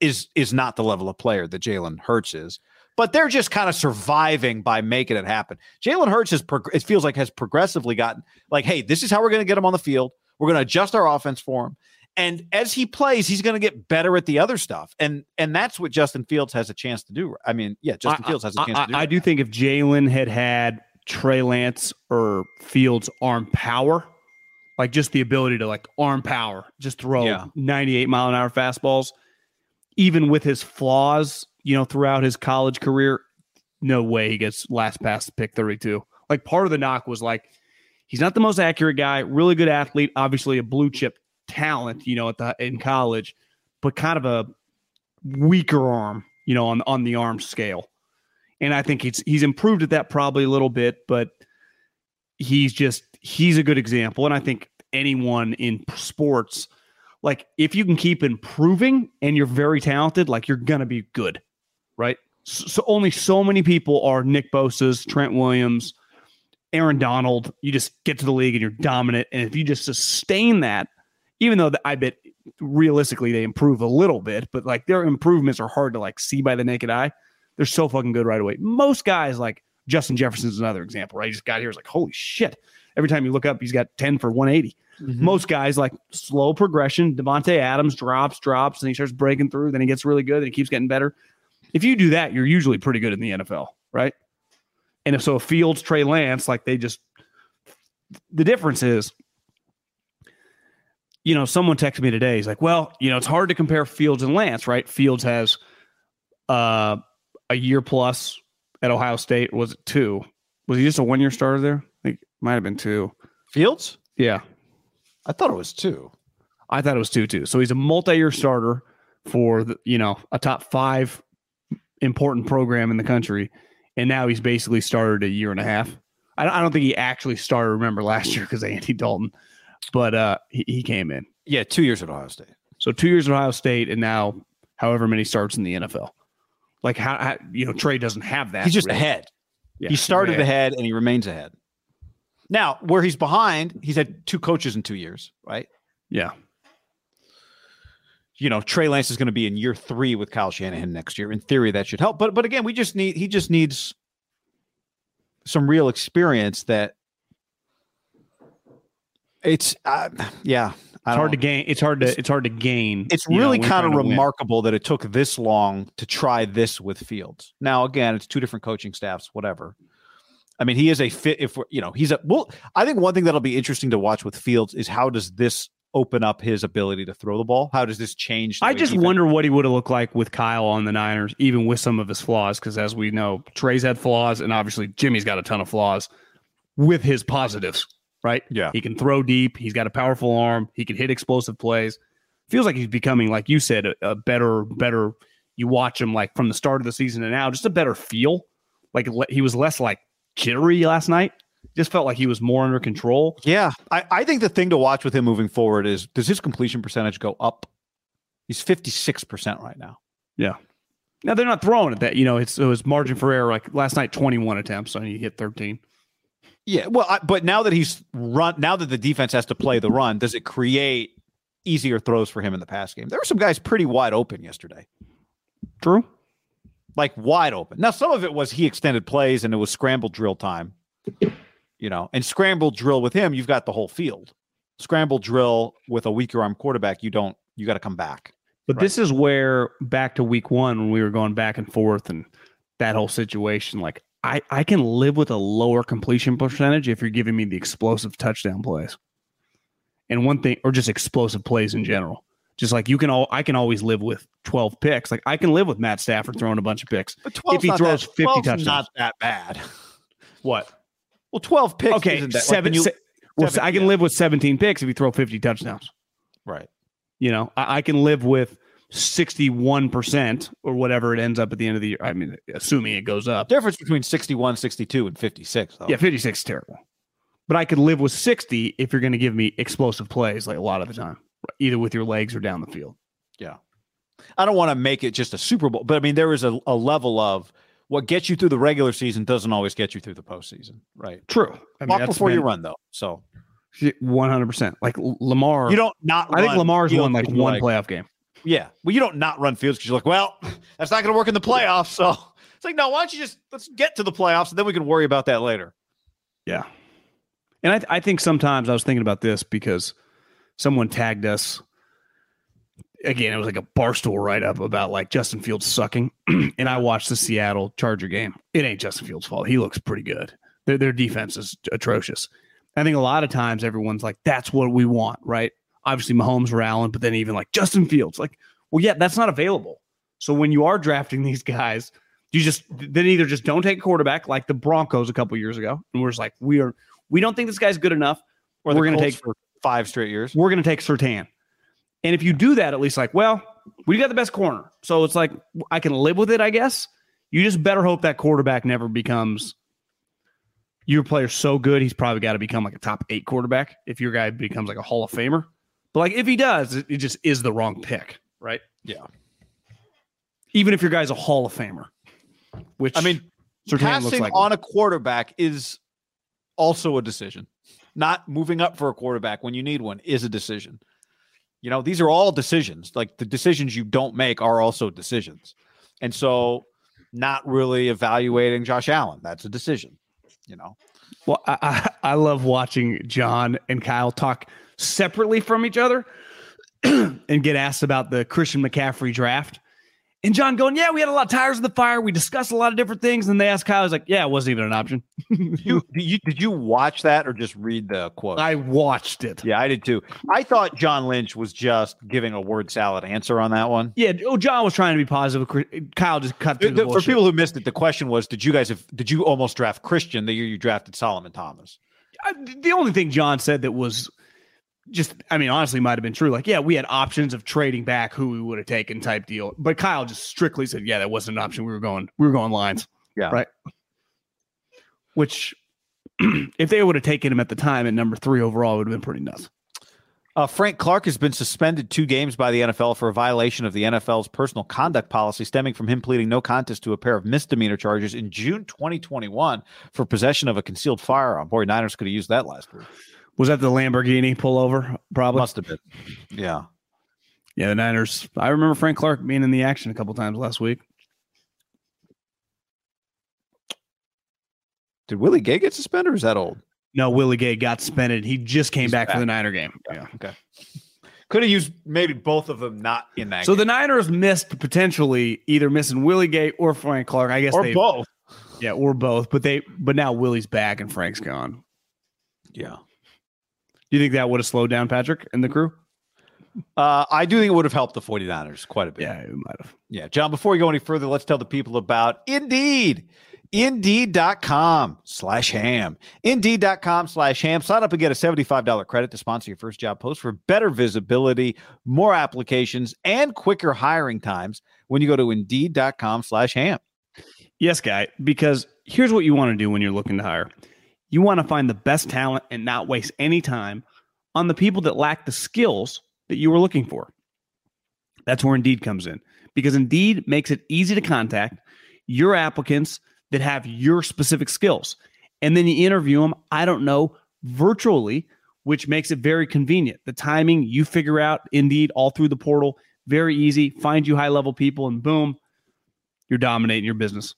is is not the level of player that Jalen Hurts is, but they're just kind of surviving by making it happen. Jalen Hurts has prog- it feels like has progressively gotten like, hey, this is how we're going to get him on the field. We're going to adjust our offense for him, and as he plays, he's going to get better at the other stuff, and and that's what Justin Fields has a chance to do. I mean, yeah, Justin I- Fields has a chance I, to do. I right do think if Jalen had had Trey Lance or Fields' arm power, like just the ability to like arm power, just throw Yeah. 98 mile an hour fastballs, even with his flaws, you know, throughout his college career, no way he gets last pass to pick 32. Like part of the knock was like, he's not the most accurate guy, really good athlete, obviously a blue chip talent, you know, at the in college, but kind of a weaker arm, you know, on on the arm scale. And I think he's he's improved at that probably a little bit, but he's just he's a good example. And I think anyone in sports, like if you can keep improving and you're very talented, like you're gonna be good, right? So, so only so many people are Nick Bosa's, Trent Williams, Aaron Donald. You just get to the league and you're dominant, and if you just sustain that, even though I bet realistically they improve a little bit, but like their improvements are hard to like see by the naked eye. They're so fucking good right away. Most guys like Justin Jefferson's another example, right? He just got here, it's like, holy shit. Every time you look up, he's got 10 for 180. Mm-hmm. Most guys like slow progression. Davante Adams drops, drops, and he starts breaking through. Then he gets really good and he keeps getting better. If you do that, you're usually pretty good in the NFL, right? And if so, Fields, Trey Lance, like they just, the difference is, you know, someone texted me today. He's like, well, you know, it's hard to compare Fields and Lance, right? Fields has uh, a year plus at Ohio State. Was it two? Was he just a one year starter there? I think it might have been two. Fields? Yeah. I thought it was two. I thought it was two too. So he's a multi-year starter for the, you know a top five important program in the country, and now he's basically started a year and a half. I don't, I don't think he actually started. Remember last year because Andy Dalton, but uh, he, he came in. Yeah, two years at Ohio State. So two years at Ohio State, and now however many starts in the NFL. Like how, how you know Trey doesn't have that. He's just really. ahead. Yeah, he started way ahead and he remains ahead. Now, where he's behind, he's had two coaches in two years, right? Yeah, You know, Trey Lance is going to be in year three with Kyle Shanahan next year. In theory, that should help. But but again, we just need he just needs some real experience that it's uh, yeah. It's hard to gain. It's hard to. It's hard to gain. It's you know, really kind of trying to win. remarkable that it took this long to try this with Fields. Now, again, it's two different coaching staffs, whatever. I mean, he is a fit. If we're, you know, he's a well. I think one thing that'll be interesting to watch with Fields is how does this open up his ability to throw the ball? How does this change? I just wonder what he would have looked like with Kyle on the Niners, even with some of his flaws. Because as we know, Trey's had flaws, and obviously Jimmy's got a ton of flaws with his positives, right? Yeah. He can throw deep. He's got a powerful arm. He can hit explosive plays. Feels like he's becoming, like you said, a, a better, better. You watch him like from the start of the season to now, just a better feel. Like he was less like jittery last night. Just felt like he was more under control. Yeah, I, I think the thing to watch with him moving forward is does his completion percentage go up? He's fifty six percent right now. Yeah. Now they're not throwing it that you know it's it was margin for error. Like last night, twenty one attempts, and he hit thirteen. Yeah, well, I, but now that he's run, now that the defense has to play the run, does it create easier throws for him in the pass game? There were some guys pretty wide open yesterday, True. like wide open. Now, some of it was he extended plays and it was scramble drill time, you know, and scramble drill with him, you've got the whole field. Scramble drill with a weaker arm quarterback, you don't, you got to come back. But this is where back to week one when we were going back and forth and that whole situation. Like I I can live with a lower completion percentage if you're giving me the explosive touchdown plays. And one thing, or just explosive plays in general. Just like you can all, I can always live with 12 picks. Like I can live with Matt Stafford throwing a bunch of picks. But 12 if he throws 50 touchdowns. not that bad. What? Well, 12 picks. Okay, isn't that, like, seven. when you- well, seven- I can yeah. live with 17 picks if you throw 50 touchdowns. right. You know, I, I can live with 61% or whatever it ends up at the end of the year. I mean, assuming it goes up. Difference between 61, 62, and 56. Though. Yeah, 56 is terrible. But I could live with 60 if you're going to give me explosive plays like a lot of the time, either with your legs or down the field. Yeah. I don't want to make it just a Super Bowl, but I mean, there is a, a level of what gets you through the regular season doesn't always get you through the postseason. Right. True. I mean, Walk before you run, though. So 100%. Like Lamar. you don't not I think Lamar's won like one playoff game. Yeah. Well, you don't not run fields because you're like, well, that's not going to work in the playoffs. So it's like, no, why don't you just let's get to the playoffs and then we can worry about that later. Yeah. And I, th- I think sometimes I was thinking about this because someone tagged us. Again, it was like a barstool write up about like Justin Fields sucking. and I watched the Seattle Charger game. It ain't Justin Fields' fault. He looks pretty good. Their their defense is atrocious. I think a lot of times everyone's like, "That's what we want," right? Obviously, Mahomes or Allen, but then even like Justin Fields, like, well, yeah, that's not available. So when you are drafting these guys, you just then either just don't take a quarterback like the Broncos a couple years ago, and we're just like, we are we don't think this guy's good enough. Or we're going to take for five straight years. we're going to take Surtain. And if you do that, at least like, well, we got the best corner. So it's like, I can live with it, I guess. You just better hope that quarterback never becomes your player so good, he's probably got to become like a top eight quarterback if your guy becomes like a Hall of Famer. But like, if he does, it, it just is the wrong pick, right? Yeah. Even if your guy's a Hall of Famer, which I mean, passing like on a quarterback is also a decision. Not moving up for a quarterback when you need one is a decision. You know, these are all decisions. Like the decisions you don't make are also decisions. And so not really evaluating Josh Allen, that's a decision, you know. Well, I, I, love watching John and Kyle talk separately from each other and get asked about the Christian McCaffrey draft. And John going, Yeah, we had a lot of tires in the fire. We discussed a lot of different things. And they asked Kyle, I was like, Yeah, it wasn't even an option. You, did you did you watch that or just read the quote? I watched it. yeah, I did too. I thought John Lynch was just giving a word salad answer on that one. Yeah. Oh, John was trying to be positive. Kyle just cut through the For people who missed it, the question was: Did you guys have? Did you almost draft Christian the year you drafted Solomon Thomas? I, the only thing John said that was just, I mean, honestly, might have been true. Like, yeah, we had options of trading back who we would have taken type deal. But Kyle just strictly said, yeah, that wasn't an option. We were going, we were going lines. Yeah. Right. Which, if they would have taken him at the time at number three overall, it would have been pretty nuts. Uh, Frank Clark has been suspended two games by the NFL for a violation of the NFL's personal conduct policy, stemming from him pleading no contest to a pair of misdemeanor charges in June 2021 for possession of a concealed firearm. Boy, Niners could have used that last week. Was that the Lamborghini pullover? Probably. Must have been. Yeah. Yeah, the Niners. I remember Frank Clark being in the action a couple times last week. Did Willie Gay get suspended or is that old? No, Willie Gay got suspended. He just came He's back, for the Niner game. Yeah. Okay. Could have used maybe both of them not in that So game. the Niners missed potentially either missing Willie Gay or Frank Clark. I guess or they both. Yeah, or both. But they but now Willie's back and Frank's gone. Yeah. Do you think that would have slowed down Patrick and the crew? Uh, I do think it would have helped the 49ers quite a bit. Yeah, it might have. Yeah. John, before we go any further, let's tell the people about Indeed. Indeed.com slash ham. Indeed.com slash ham. Sign up and get a $75 credit to sponsor your first job post for better visibility, more applications, and quicker hiring times when you go to Indeed.com slash ham. Yes, guy, because here's what you want to do when you're looking to hire. You want to find the best talent and not waste any time on the people that lack the skills that you were looking for. That's where Indeed comes in because Indeed makes it easy to contact your applicants that have your specific skills. And then you interview them, I don't know, virtually, which makes it very convenient. The timing you figure out Indeed all through the portal, very easy. Find you high level people, and boom, you're dominating your business.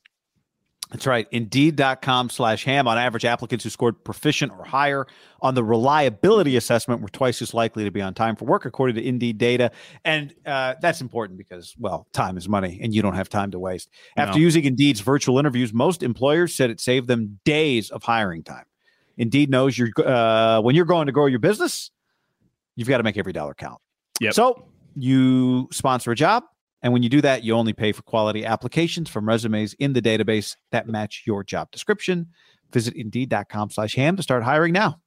That's right. Indeed.com slash ham. On average, applicants who scored proficient or higher on the reliability assessment were twice as likely to be on time for work, according to Indeed data. And uh, that's important because, well, time is money and you don't have time to waste. After No. using Indeed's virtual interviews, most employers said it saved them days of hiring time. Indeed knows you're uh, when you're going to grow your business, you've got to make every dollar count. Yep. So you sponsor a job. And when you do that, you only pay for quality applications from resumes in the database that match your job description. Visit indeed.com slash ham to start hiring now.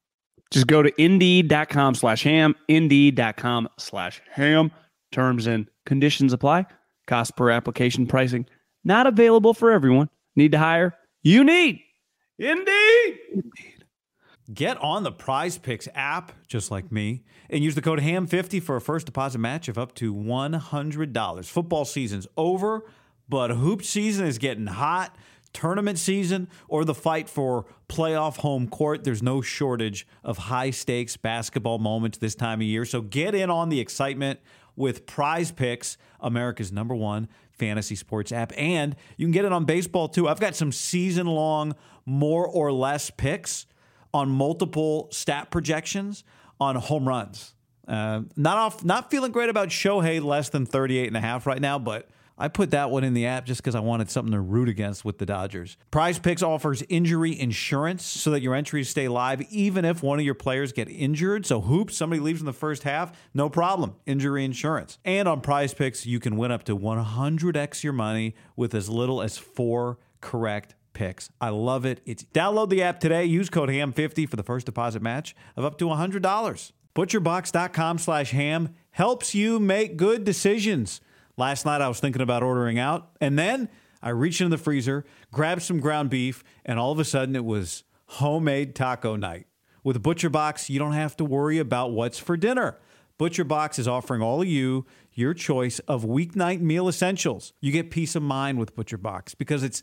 Just go to indeed.com slash ham, indeed.com slash ham. Terms and conditions apply. Cost per application pricing not available for everyone. Need to hire? You need Indeed. Get on the Prize Picks app, just like me, and use the code HAM50 for a first deposit match of up to $100. Football season's over, but hoop season is getting hot. Tournament season or the fight for playoff home court, there's no shortage of high stakes basketball moments this time of year. So get in on the excitement with Prize Picks, America's number one fantasy sports app. And you can get it on baseball too. I've got some season long, more or less picks on multiple stat projections on home runs. Uh, not off, not feeling great about Shohei less than 38 and a half right now, but I put that one in the app just because I wanted something to root against with the Dodgers. Prize Picks offers injury insurance so that your entries stay live even if one of your players get injured. So, hoops, somebody leaves in the first half, no problem. Injury insurance. And on Prize Picks, you can win up to 100x your money with as little as four correct picks. I love it. It's download the app today. Use code HAM50 for the first deposit match of up to $100. Butcherbox.com slash ham helps you make good decisions. Last night I was thinking about ordering out, and then I reached into the freezer, grabbed some ground beef, and all of a sudden it was homemade taco night. With Butcher Box, you don't have to worry about what's for dinner. Butcher Box is offering all of you your choice of weeknight meal essentials. You get peace of mind with Butcher Box because it's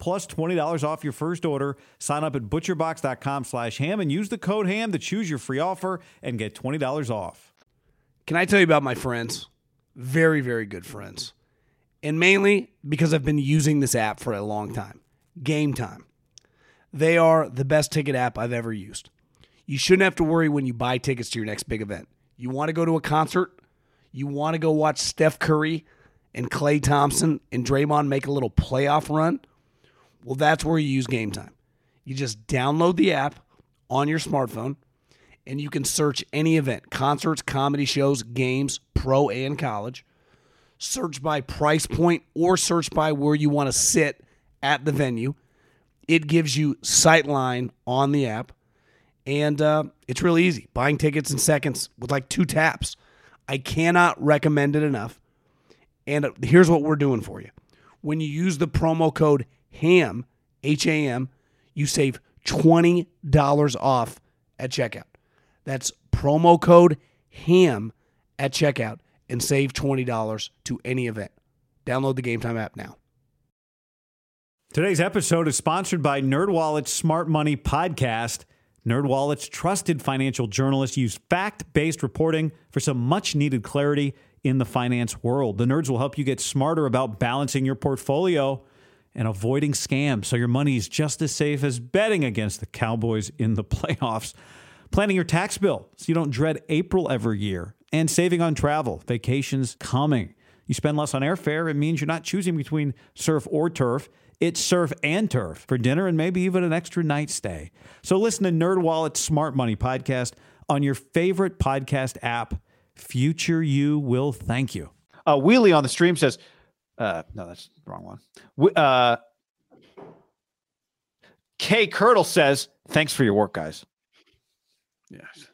plus $20 off your first order. Sign up at butcherbox.com slash ham and use the code ham to choose your free offer and get $20 off. Can I tell you about my friends? Very, very good friends. And mainly because I've been using this app for a long time. Game Time. They are the best ticket app I've ever used. You shouldn't have to worry when you buy tickets to your next big event. You want to go to a concert? You want to go watch Steph Curry and Klay Thompson and Draymond make a little playoff run? Well, that's where you use Game Time. You just download the app on your smartphone and you can search any event concerts, comedy shows, games, pro and college. Search by price point or search by where you want to sit at the venue. It gives you sightline on the app, and uh, it's really easy. Buying tickets in seconds with like two taps. I cannot recommend it enough. And uh, here's what we're doing for you. When you use the promo code HAM, H A M, you save $20 off at checkout. That's promo code HAM at checkout and save $20 to any event. Download the Game Time app now. Today's episode is sponsored by NerdWallet's Smart Money Podcast. NerdWallet's trusted financial journalists use fact-based reporting for some much-needed clarity in the finance world. The nerds will help you get smarter about balancing your portfolio and avoiding scams so your money is just as safe as betting against the Cowboys in the playoffs. Planning your tax bill so you don't dread April every year, and saving on travel, vacations coming. You spend less on airfare, it means you're not choosing between surf or turf. It's surf and turf for dinner and maybe even an extra night stay. So listen to NerdWallet's Smart Money podcast on your favorite podcast app. Future you will thank you. Uh, Wheelie on the stream says, uh, no, that's the wrong one. Uh, Kay Kirtle says, thanks for your work, guys. Yes.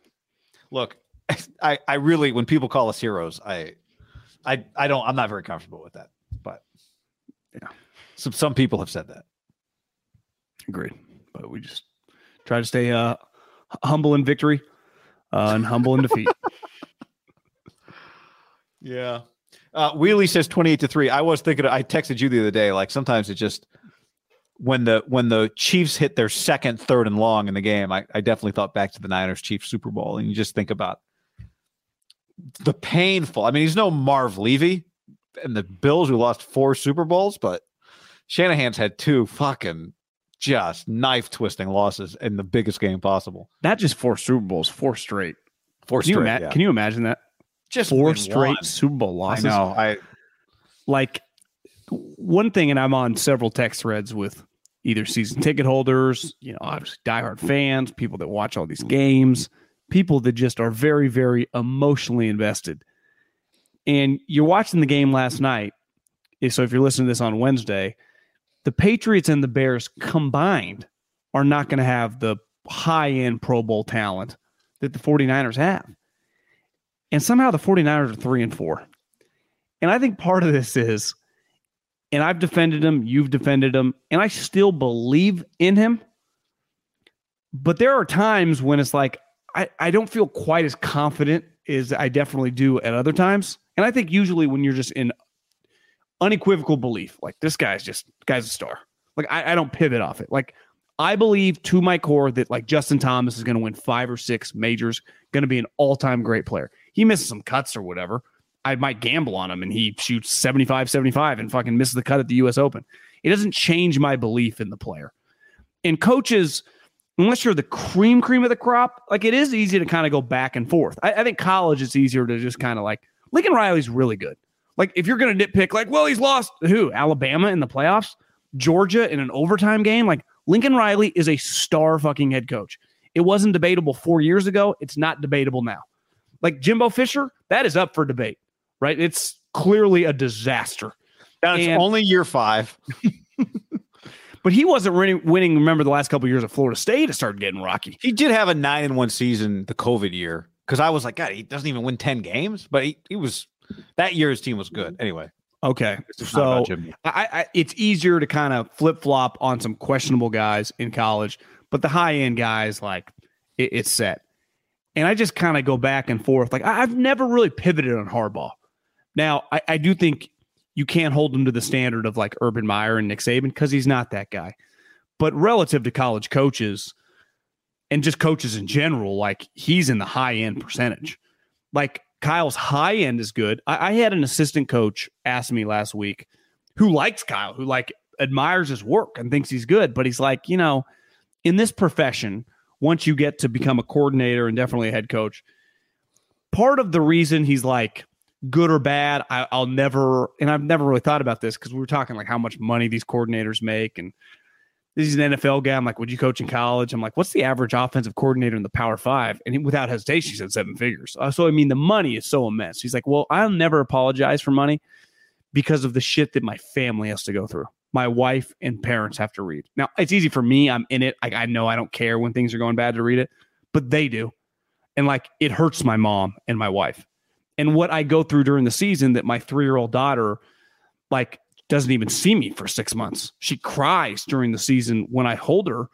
Look, I, I really, when people call us heroes, I, I, I don't, I'm not very comfortable with that, but Yeah. some, some people have said that. Agreed. But we just try to stay uh, humble in victory uh, and humble in defeat. Yeah. Uh, Wheelie says 28 to 3. I was thinking I texted you the other day like sometimes it just when the when the Chiefs hit their second third and long in the game, I, I definitely thought back to the Niners Chiefs Super Bowl and you just think about the painful. I mean, he's no Marv Levy and the Bills who lost four Super Bowls, but Shanahan's had two fucking just knife twisting losses in the biggest game possible. Not just four Super Bowls, four straight. Four Can you, straight, ima- yeah. can you imagine that? Just Four straight one. Super Bowl losses. I know. I like one thing, and I'm on several text threads with either season ticket holders, you know, obviously diehard fans, people that watch all these games, people that just are very, very emotionally invested. And you're watching the game last night. eh, So if you're listening to this on Wednesday, the Patriots and the Bears combined are not going to have the high end Pro Bowl talent that the 49ers have. And somehow the 49ers are three and four. And I think part of this is, and I've defended him, you've defended him, and I still believe in him. But there are times when it's like, I, I don't feel quite as confident as I definitely do at other times. And I think usually when you're just in unequivocal belief. Like this guy's just guy's a star. Like I, I don't pivot off it. Like I believe to my core that like Justin Thomas is going to win five or six majors, going to be an all time great player. He misses some cuts or whatever. I might gamble on him and he shoots 75 75 and fucking misses the cut at the US Open. It doesn't change my belief in the player. And coaches, unless you're the cream cream of the crop, like it is easy to kind of go back and forth. I, I think college it's easier to just kind of like Lincoln Riley's really good. Like if you're to nitpick, like, well, he's lost who? Alabama in the playoffs, Georgia in an overtime game. Like Lincoln Riley is a star fucking head coach. It wasn't debatable four years ago. It's not debatable now. Like Jimbo Fisher, that is up for debate, right? It's clearly a disaster. That's And- only year five. But he wasn't winning, remember, the last couple of years at Florida State, it started getting rocky. He did have a nine and one season the COVID year because I was like, God, he doesn't even win ten games, but he, he was that year his team was good. Anyway, Okay. So. I, I, it's easier to kind of flip flop on some questionable guys in college, but the high end guys, like it, it's set. And I just kind of go back and forth. Like I, I've never really pivoted on Harbaugh. Now I, I do think you can't hold him to the standard of like Urban Meyer and Nick Saban because he's not that guy. But relative to college coaches and just coaches in general, like he's in the high end percentage. Like Kyle's high end is good. I, I had an assistant coach ask me last week who likes Kyle, who like admires his work and thinks he's good, but he's like, you know, in this profession, once you get to become a coordinator and definitely a head coach, part of the reason he's like good or bad, I, I'll never, and I've never really thought about this because we were talking like how much money these coordinators make and he's an NFL guy. I'm like, would you coach in college? I'm like, what's the average offensive coordinator in the Power Five? And he, without hesitation, he said seven figures. Uh, so I mean, the money is so immense. He's like, well, I'll never apologize for money because of the shit that my family has to go through. My wife and parents have to read. Now it's easy for me. I'm in it. Like I know I don't care when things are going bad to read it, but they do, and like it hurts my mom and my wife. And what I go through during the season that my three year old daughter, like doesn't even see me for six months. She cries during the season when I hold her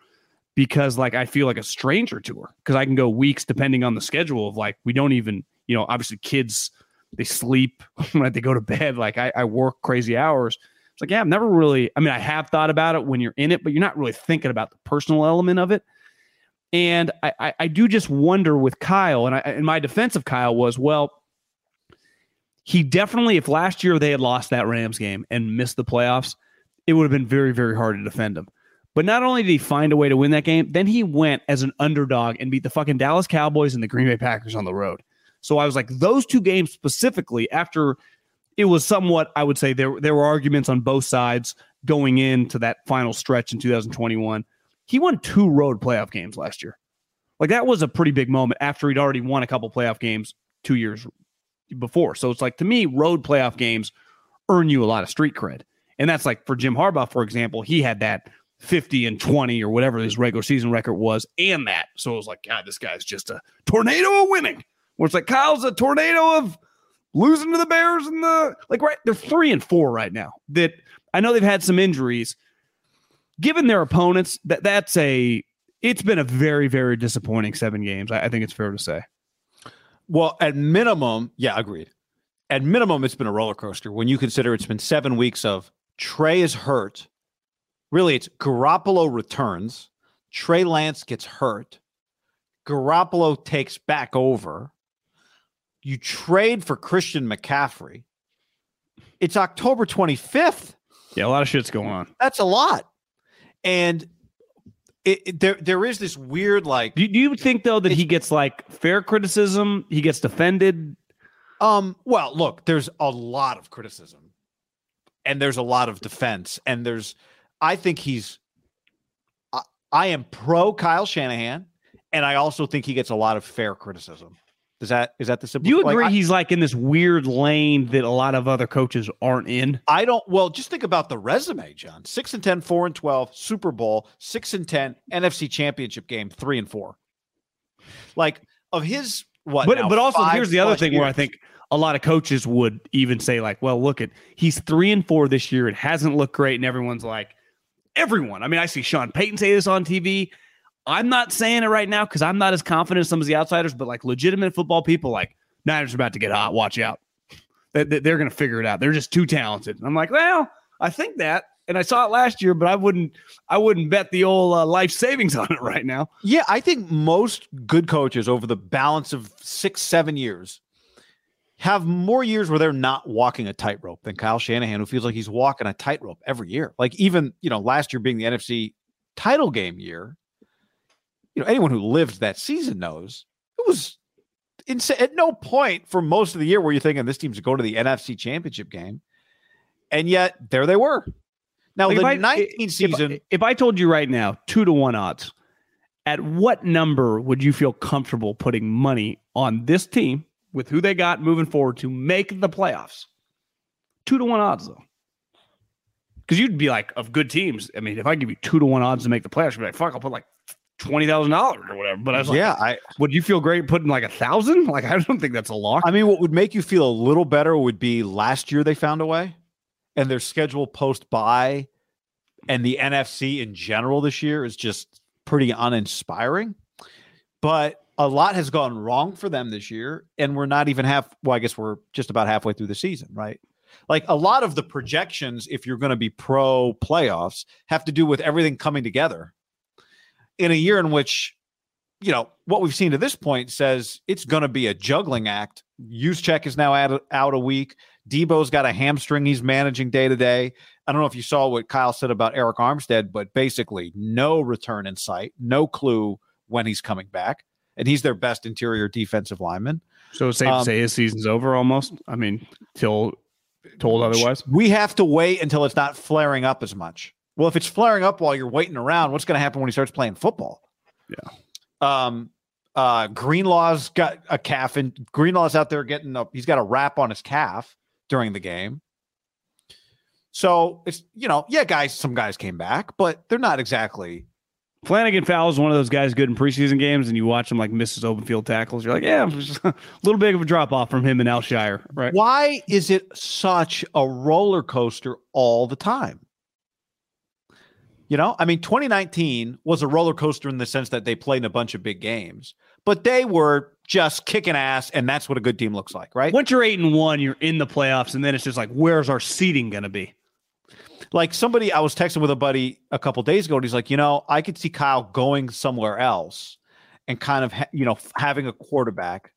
because like I feel like a stranger to her because I can go weeks depending on the schedule of like we don't even you know obviously kids they sleep when they go to bed like I, I work crazy hours. It's like yeah I've never really I mean I have thought about it when you're in it but you're not really thinking about the personal element of it. And I, I, I do just wonder with Kyle, and I, and my defense of Kyle was, well, he definitely, if last year they had lost that Rams game and missed the playoffs, it would have been very, very hard to defend him. But not only did he find a way to win that game, then he went as an underdog and beat the fucking Dallas Cowboys and the Green Bay Packers on the road. So I was like, those two games specifically, after it was somewhat, I would say there there were arguments on both sides going into that final stretch in 2021. He won two road playoff games last year. Like that was a pretty big moment after he'd already won a couple playoff games two years before. So it's like to me, road playoff games earn you a lot of street cred. And that's like for Jim Harbaugh, for example, he had that 50 and 20 or whatever his regular season record was, and that. So it was like, God, this guy's just a tornado of winning. Where it's like Kyle's a tornado of losing to the Bears and the like right they're three and four right now. That I know they've had some injuries. Given their opponents, that that's a it's been a very, very disappointing seven games. I, I think it's fair to say. Well, at minimum, yeah, agreed. At minimum, it's been a roller coaster when you consider it's been seven weeks of Trey is hurt. Really, it's Garoppolo returns. Trey Lance gets hurt. Garoppolo takes back over. You trade for Christian McCaffrey. It's October 25th. Yeah, a lot of shit's going on. That's a lot. And it, it- there there is this weird like Do, do you think though that he gets like fair criticism? He gets defended. Um, well, look, there's a lot of criticism and there's a lot of defense. And there's, I think he's, I, I am pro Kyle Shanahan, and I also think he gets a lot of fair criticism. Is that, is that the simple? Do you like, agree I- he's like in this weird lane that a lot of other coaches aren't in? I don't, well, just think about the resume, John. Six and 10, four and 12, Super Bowl, six and 10, NFC championship game, three and four. Like, of his, what? but now, but also here's the other thing where I think a lot of coaches would even say like, well, look at he's three and four this year. It hasn't looked great, and everyone's like, everyone. I mean, I see Sean Payton say this on TV. I'm not saying it right now because I'm not as confident as some of the outsiders, but like legitimate football people, like Niners are about to get hot. Watch out. that they're going to figure it out. They're just too talented. And I'm like, well, I think that, and I saw it last year, but I wouldn't, I wouldn't bet the old uh, life savings on it right now. Yeah, I think most good coaches over the balance of six, seven years have more years where they're not walking a tightrope than Kyle Shanahan, who feels like he's walking a tightrope every year. Like even, you know, last year being the NFC title game year, you know, anyone who lived that season knows it was insane. At no point for most of the year were you thinking this team's going to the NFC championship game. And yet there they were. Now Like, the if I- 19 if- season, If I told you right now, two to one odds, at what number would you feel comfortable putting money on this team with who they got moving forward to make the playoffs? Two to one odds, though. Because you'd be like, of good teams. I mean, if I give you two to one odds to make the playoffs, you'd be like, fuck, I'll put like twenty thousand dollars or whatever. But I was like, yeah, I would you feel great putting like a thousand? Like, I don't think that's a lot. I mean, what would make you feel a little better would be last year they found a way, and their schedule post by, and the NFC in general this year is just pretty uninspiring. But a lot has gone wrong for them this year, and we're not even half. Well, I guess we're just about halfway through the season, right? Like a lot of the projections, if you're going to be pro playoffs, have to do with everything coming together in a year in which you know what we've seen to this point says it's going to be a juggling act. check is now out, out a week. Deebo's got a hamstring he's managing day to day. I don't know if you saw what Kyle said about Arik Armstead, but basically no return in sight, no clue when he's coming back, and he's their best interior defensive lineman. so it's safe um, to say his season's over almost. I mean, till told otherwise. We have to wait until it's not flaring up as much. Well, if it's flaring up while you're waiting around, what's going to happen when he starts playing football? Yeah. Um. Uh. Greenlaw's got a calf, and Greenlaw's out there getting up. He's got a wrap on his calf during the game. So it's you know yeah guys some guys came back but they're not exactly Flannigan-Fowles is one of those guys good in preseason games, and you watch him like miss his open field tackles. You're like, yeah, it was just a little bit of a drop off from him and Al-Shaair, right? why is it such a roller coaster all the time? You know, I mean, 2019 was a roller coaster in the sense that they played in a bunch of big games, but they were just kicking ass, and that's what a good team looks like, right? Once you're eight and one, you're in the playoffs, and then it's just like, where's our seating going to be? Like somebody, I was texting with a buddy a couple days ago, and he's like, you know, I could see Kyle going somewhere else and kind of, ha- you know, having a quarterback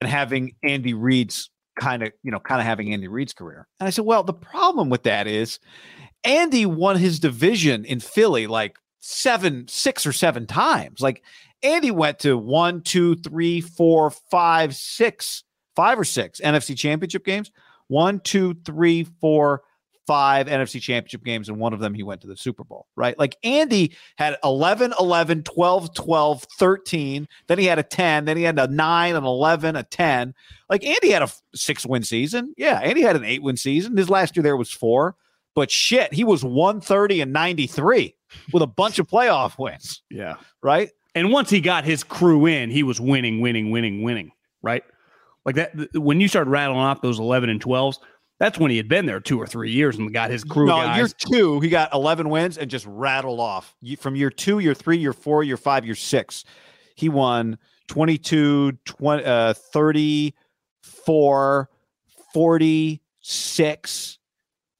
and having Andy Reid's kind of, you know, kind of having Andy Reid's career. And I said, well, the problem with that is Andy won his division in Philly like seven, six or seven times. Like Andy went to one, two, three, four, five, six, five or six NFC championship games. One, two, three, four, five NFC championship games, and one of them he went to the Super Bowl, right? Like Andy had 11, 11, 12, 12, 13. Then he had a 10. Then he had a 9, an 11, a 10. Like Andy had a six win season. Yeah, Andy had an eight win season. His last year there was four. But shit, he was 130 and 93 with a bunch of playoff wins, Yeah. right? And once he got his crew in, he was winning, winning, winning, winning, right? Like that, th- when you started rattling off those 11 and 12s, that's when he had been there two or three years and got his crew no, guys. year two, he got 11 wins and just rattled off. From year two, year three, year four, year five, year six, he won 22, 20, uh, 34, 46,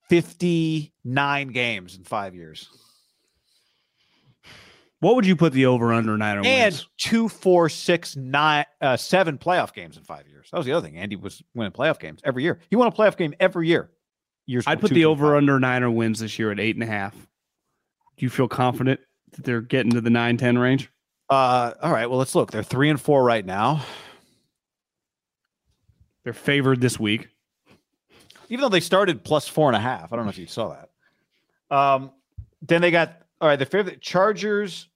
59 games in five years. what would you put the over under nine And wins? two, four, six, nine, uh, seven playoff games in five years. That was the other thing. Andy was winning playoff games every year. He won a playoff game every year. Years I'd put the over under niner wins this year at eight and a half. Do you feel confident that they're getting to the 9 10 range? Uh, all right. Well, let's look. They're three and four right now. They're favored this week. Even though they started plus four and a half. I don't know if you saw that. Um, then they got all right. The favorite Chargers,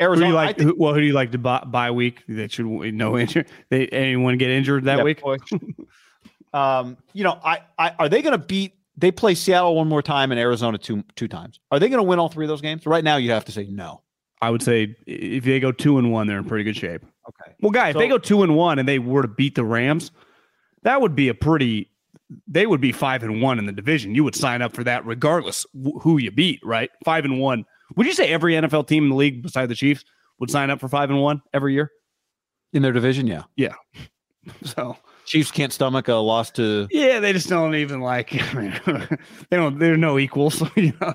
Who do Arizona. you like? think- Who, well, who do you like to buy, buy week that should no injury? They anyone get injured that yeah, week? um, you know, I, I are they going to beat? They play Seattle one more time and Arizona two two times. Are they going to win all three of those games? Right now, you have to say no. I would say if they go two and one, they're in pretty good shape. Okay. Well, guy, if they go two and one and they were to beat the Rams, that would be a pretty. They would be five and one in the division. You would sign up for that regardless who you beat, right? Five and one. Would you say every NFL team in the league, beside the Chiefs, would sign up for five and one every year? In their division, yeah. Yeah. So Chiefs can't stomach a loss to. Yeah, they just don't even like. they don't. They're no equals. You know.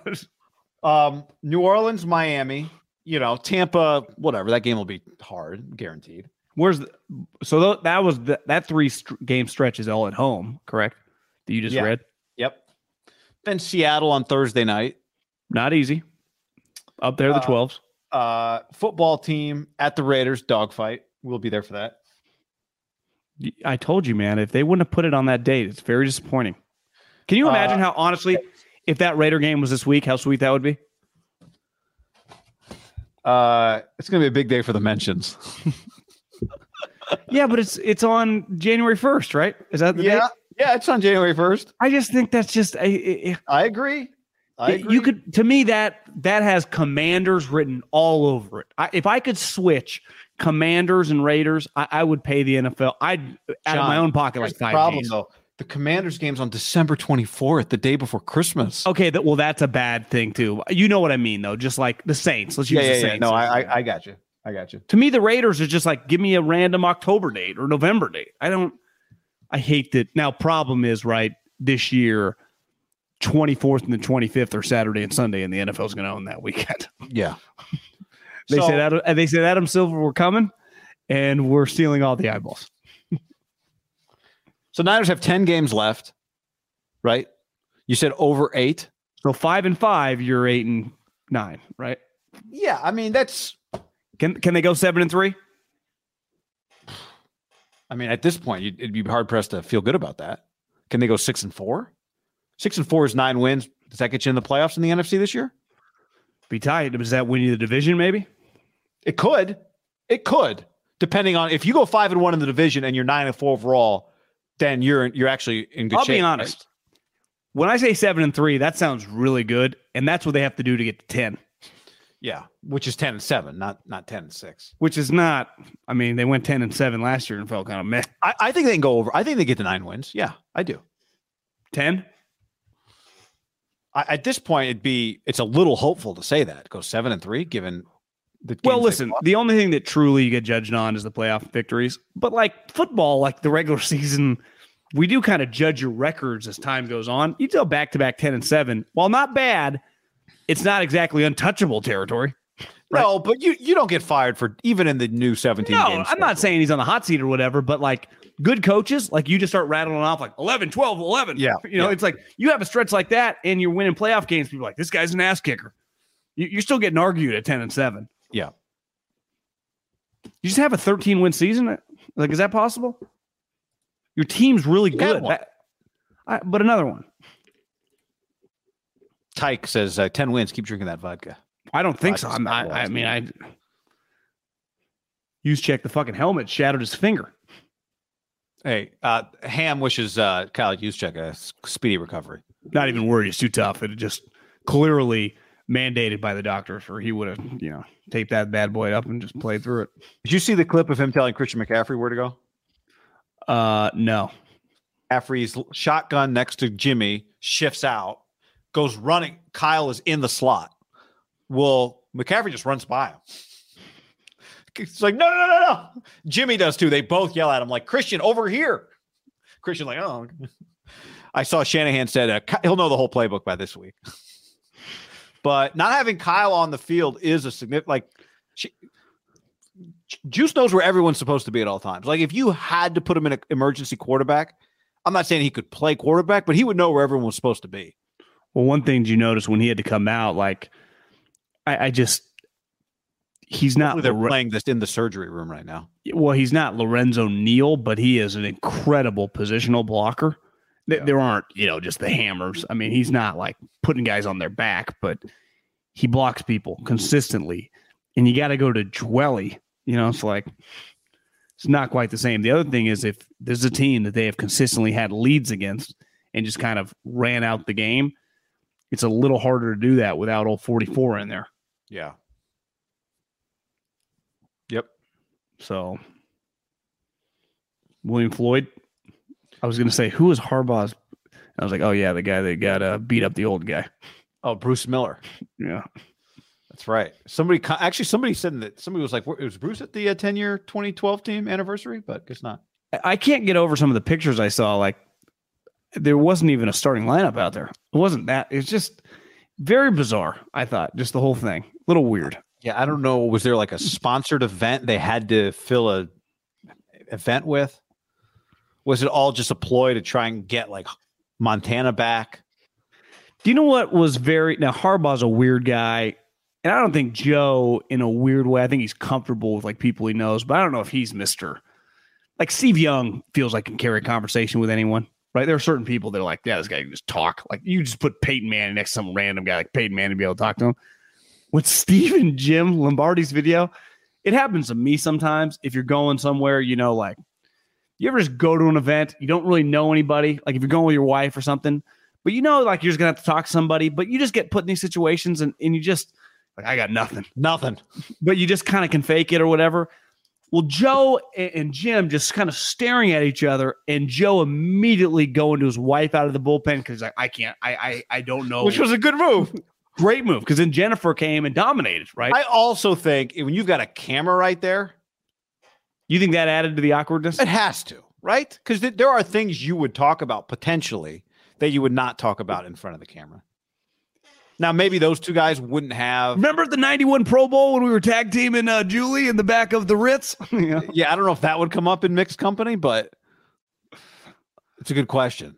Um, New Orleans, Miami. You know, Tampa. Whatever. That game will be hard, guaranteed. Where's the, so th- that was the, that three st- game stretch is all at home, correct? That you just Yeah. read. Yep. Then Seattle on Thursday night. Not easy. Up there, the Uh, twelves. Uh, football team at the Raiders dogfight. We'll be there for that. I told you, man. If they wouldn't have put it on that date, it's very disappointing. Can you imagine Uh, how honestly, if that Raider game was this week, how sweet that would be? Uh, it's gonna be a big day for the mentions. Yeah, but it's it's on January first, right? Is that the yeah, date? Yeah. It's on January first. I just think that's just I- I- I agree. I agree. you could to me that that has commanders written all over it. I, if I could switch commanders and raiders, I, I would pay the NFL. I'd out of my own pocket like the five problem Gs. though. The Commanders game's on December 24th, the day before Christmas. Okay, that well, that's a bad thing too. You know what I mean, though. Just like the Saints. Let's use yeah, the yeah, yeah. Saints. No, I, I, I got you. I got you. to me, the Raiders are just like give me a random October date or November date. I don't. I hate that. Now, problem is right this year. 24th and the 25th are Saturday and Sunday, and the NFL is going to own that weekend. Yeah. They So- said Adam, they said Adam Silver were coming, and we're stealing all the eyeballs. So Niners have 10 games left, right? You said over eight. So five and five, you're eight and nine, right? Yeah, I mean that's. Can can they go seven and three? I mean, at this point, you'd, it'd be hard pressed to feel good about that. Can they go six and four? Six and four is nine wins. Does that get you in the playoffs in the NFC this year? Be tight. Does that win you the division? Maybe. It could. It could, depending on if you go five and one in the division and you're nine and four overall, then you're you're actually in good shape. I'll shape. be right? honest. When I say seven and three, that sounds really good, and that's what they have to do to get to ten, Yeah, which is ten and seven, not not ten and six. which is not. I mean, they went ten and seven last year and felt kind of meh. I, I think they can go over. I think they get to nine wins. Yeah, I do. Ten. I, at this point, it'd be it's a little hopeful to say that go seven and three, given the Well, listen, the only thing that truly you get judged on is the playoff victories. But like football, like the regular season, we do kind of judge your records as time goes on. You go back to back 10 and 7. While not bad, it's not exactly untouchable territory. Right? no, but you you don't get fired for even in the new seventeen. No, games I'm not saying he's on the hot seat or whatever, but like good coaches, like you just start rattling off like 11, 12, 11. Yeah, You know, yeah. it's like you have a stretch like that and you're winning playoff games. People are like, this guy's an ass kicker. You- You're still getting argued at 10 and 7. Yeah, You just have a 13 win season. Like, is that possible? Your team's really You good. That- I, but another one. Tyke says uh, ten wins. Keep drinking that vodka. I don't think I so. I'm, I, I mean, I use check the fucking helmet, shattered his finger. Hey, uh, Ham wishes uh, Kyle Juszczyk a speedy recovery. Not even worried. It's too tough. It just clearly mandated by the doctors, or he would have, you know, taped that bad boy up and just played through it. Did you see the clip of him telling Christian McCaffrey where to go? Uh, no. McCaffrey's shotgun next to Jimmy shifts out, goes running. Kyle is in the slot. Well, McCaffrey just runs by him. It's like, no, no, no, no. Jimmy does too. They both yell at him, like, Christian, over here. Christian, like, oh. I saw Shanahan said uh, he'll know the whole playbook by this week. but not having Kyle on the field is a significant, like, she, Juice knows where everyone's supposed to be at all times. Like, if you had to put him in an emergency quarterback, I'm not saying he could play quarterback, but he would know where everyone was supposed to be. Well, one thing you notice when he had to come out, like, I, I just, he's not. They're Lore- playing this in the surgery room right now. well, he's not Lorenzo Neal, but he is an incredible positional blocker. Th- There aren't, you know, just the hammers. I mean, he's not like putting guys on their back, but he blocks people consistently. And you got to go to Dwelley. You know, it's like it's not quite the same. The other thing is if there's a team that they have consistently had leads against and just kind of ran out the game, it's a little harder to do that without old 44 in there. Yeah. Yep. So William Floyd. I was gonna say who was Harbaugh's. I was like, oh yeah, the guy that got uh, beat up the old guy. Oh, Bruce Miller. Yeah, That's right. Somebody actually somebody said that somebody was like, "It was Bruce at the uh, 10 year 2012 team anniversary?" But guess not. I can't get over some of the pictures I saw. Like there wasn't even a starting lineup out there. It wasn't that. It's just very bizarre. I thought just the whole thing, a little weird. Yeah, I don't know. Was there like a sponsored event they had to fill a event with? Was it all just a ploy to try and get like Montana back? Do you know what was very now Harbaugh's a weird guy, and I don't think Joe in a weird way. I think he's comfortable with like people he knows, but I don't know if he's Mister. Like Steve Young feels like can carry a conversation with anyone, right? There are certain people that are like, yeah, this guy can just talk. Like you just put Peyton Manning next to some random guy like Peyton Manning to be able to talk to him. With Steve and Jim Lombardi's video, it happens to me sometimes. If you're going somewhere, you know, like you ever just go to an event, you don't really know anybody. Like if you're going with your wife or something, but you know, like you're just gonna have to talk to somebody, but you just get put in these situations and, and you just like, I got nothing. Nothing. But you just kind of can fake it or whatever. Well, Joe and, Jim just kind of staring at each other, and Joe immediately going to his wife out of the bullpen because like, I can't, I, I, I don't know. Which was a good move. great move because then Jennifer came and dominated, right? I also think when you've got a camera right there, you think that added to the awkwardness? it has to, right? Because th- there are things you would talk about potentially that you would not talk about in front of the camera. Now, maybe those two guys wouldn't have. Remember the 91 Pro Bowl when we were tag teaming uh, Julie in the back of the Ritz? yeah. Yeah, I don't know if that would come up in mixed company, but it's a good question.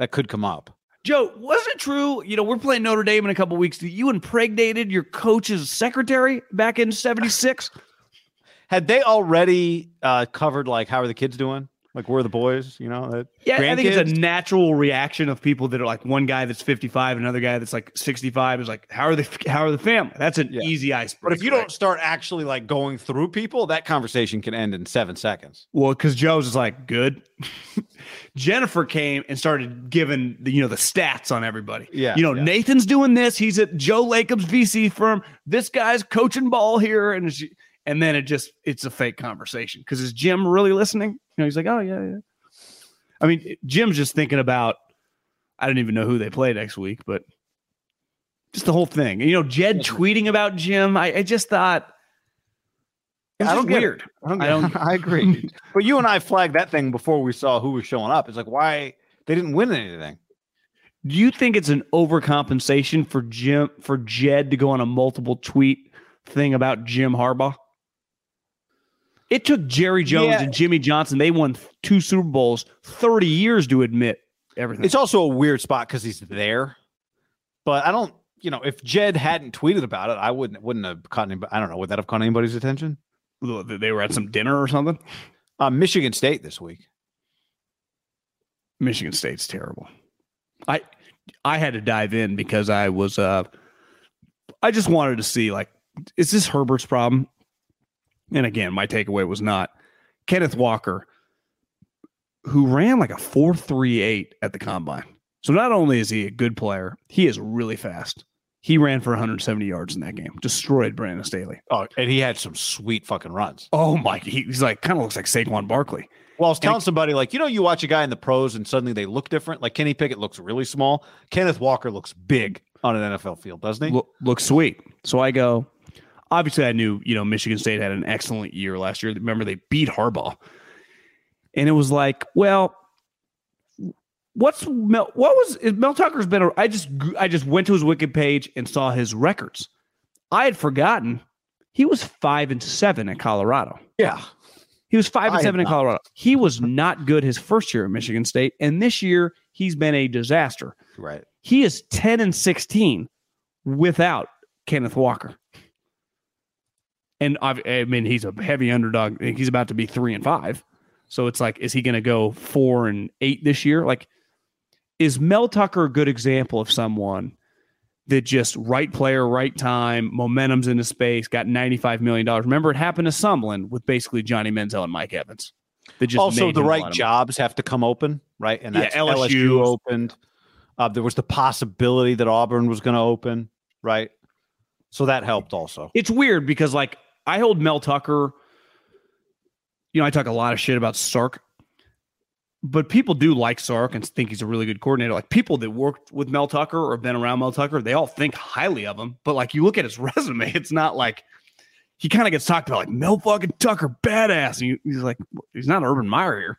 That could come up. Joe, was it true? You know, we're playing Notre Dame in a couple weeks. That you impregnated your coach's secretary back in '76? Had they already uh, covered like how are the kids doing? Like where are the boys? You know, that Yeah, I think it's a natural reaction of people that are like one guy that's 55, another guy that's like 65 is like, how are the how are the family? That's an Yeah. easy iceberg. But if you right? don't start actually like going through people, that conversation can end in seven seconds. Well, because Joe's is like good. Jennifer came and started giving the you know the stats on everybody. Yeah, you know yeah. Nathan's doing this. He's at Joe Lacob's VC firm. This guy's coaching ball here, and she, and then it just it's a fake conversation because is Jim really listening? Know, he's like, oh yeah, yeah. I mean, Jim's just thinking about. I don't even know who they play next week, but just the whole thing. You know, Jed tweeting about Jim. I, I just thought. I don't get it. I don't. I don't- I agree. but you and I flagged that thing before we saw who was showing up. It's like why they didn't win anything. Do you think it's an overcompensation for Jim for Jed to go on a multiple tweet thing about Jim Harbaugh? It took Jerry Jones Yeah. and Jimmy Johnson. They won two Super Bowls, 30 years to admit everything. It's also a weird spot because he's there. But I don't. You know, if Jed hadn't tweeted about it, I wouldn't wouldn't have caught anybody. I don't know. Would that have caught anybody's attention? they were at some dinner or something. Uh, Michigan State this week. Michigan State's terrible. I I had to dive in because I was uh I just wanted to see like is this Herbert's problem? And again, my takeaway was not Kenneth Walker who ran like a 438 at the combine. So not only is he a good player, he is really fast. He ran for 170 yards in that game, destroyed Brandon Staley. Oh, and he had some sweet fucking runs. Oh my, he- he's like kind of looks like Saquon Barkley. Well, I was telling somebody like, you know, you watch a guy in the pros and suddenly they look different. Like Kenny Pickett looks really small. Kenneth Walker looks big on an NFL field, doesn't he? look, looks sweet. So I go. Obviously, I knew you know Michigan State had an excellent year last year. Remember they beat Harbaugh, and it was like, well, what's Mel? What was Mel Tucker's been? a- I just I just went to his Wiki page and saw his records. I had forgotten he was five and seven at Colorado. yeah. He was five and had seven in. Colorado. He was not good his first year at Michigan State, and this year he's been a disaster. Right. He is 10 and 16 without Kenneth Walker. And I've, I mean, he's a heavy underdog. He's about to be three and five. So it's like, is he going to go four and eight this year? Like, is Mel Tucker a good example of someone that just right player, right time, momentum's into space, got $95 million? Remember, it happened to Sumlin with basically Johnny Manziel and Mike Evans. That just also, the him a lot right jobs have to come open, right? And Yeah, that's LSU. LSU opened. Uh, there was the possibility that Auburn was going to open, right? So that helped also. it's weird because like I hold Mel Tucker. You know, I talk a lot of shit about Sark, but people do like Sark and think he's a really good coordinator. Like people that worked with Mel Tucker or been around Mel Tucker, they all think highly of him. But like you look at his resume, it's not like he kind of gets talked about like Mel fucking Tucker, badass. And you, he's like, he's not Urban Meyer here.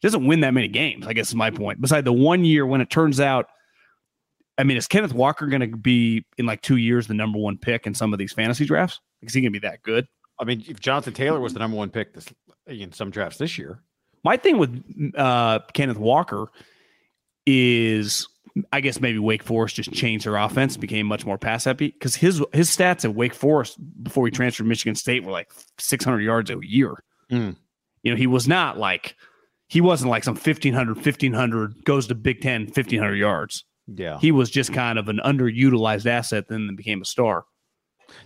He doesn't win that many games. I guess is my point. Beside the one year when it turns out, I mean, is Kenneth Walker going to be in like two years the number one pick in some of these fantasy drafts? Is he going to be that good? I mean, if Jonathan Taylor was the number one pick this in some drafts this year, My thing with uh, Kenneth Walker is, I guess maybe Wake Forest just changed their offense, became much more pass happy because his his stats at Wake Forest before he transferred to Michigan State were like 600 yards a year. Mm. You know, he was not like he wasn't like some 1500, 1500 goes to Big Ten, 1500 yards. Yeah. He was just kind of an underutilized asset, then became a star.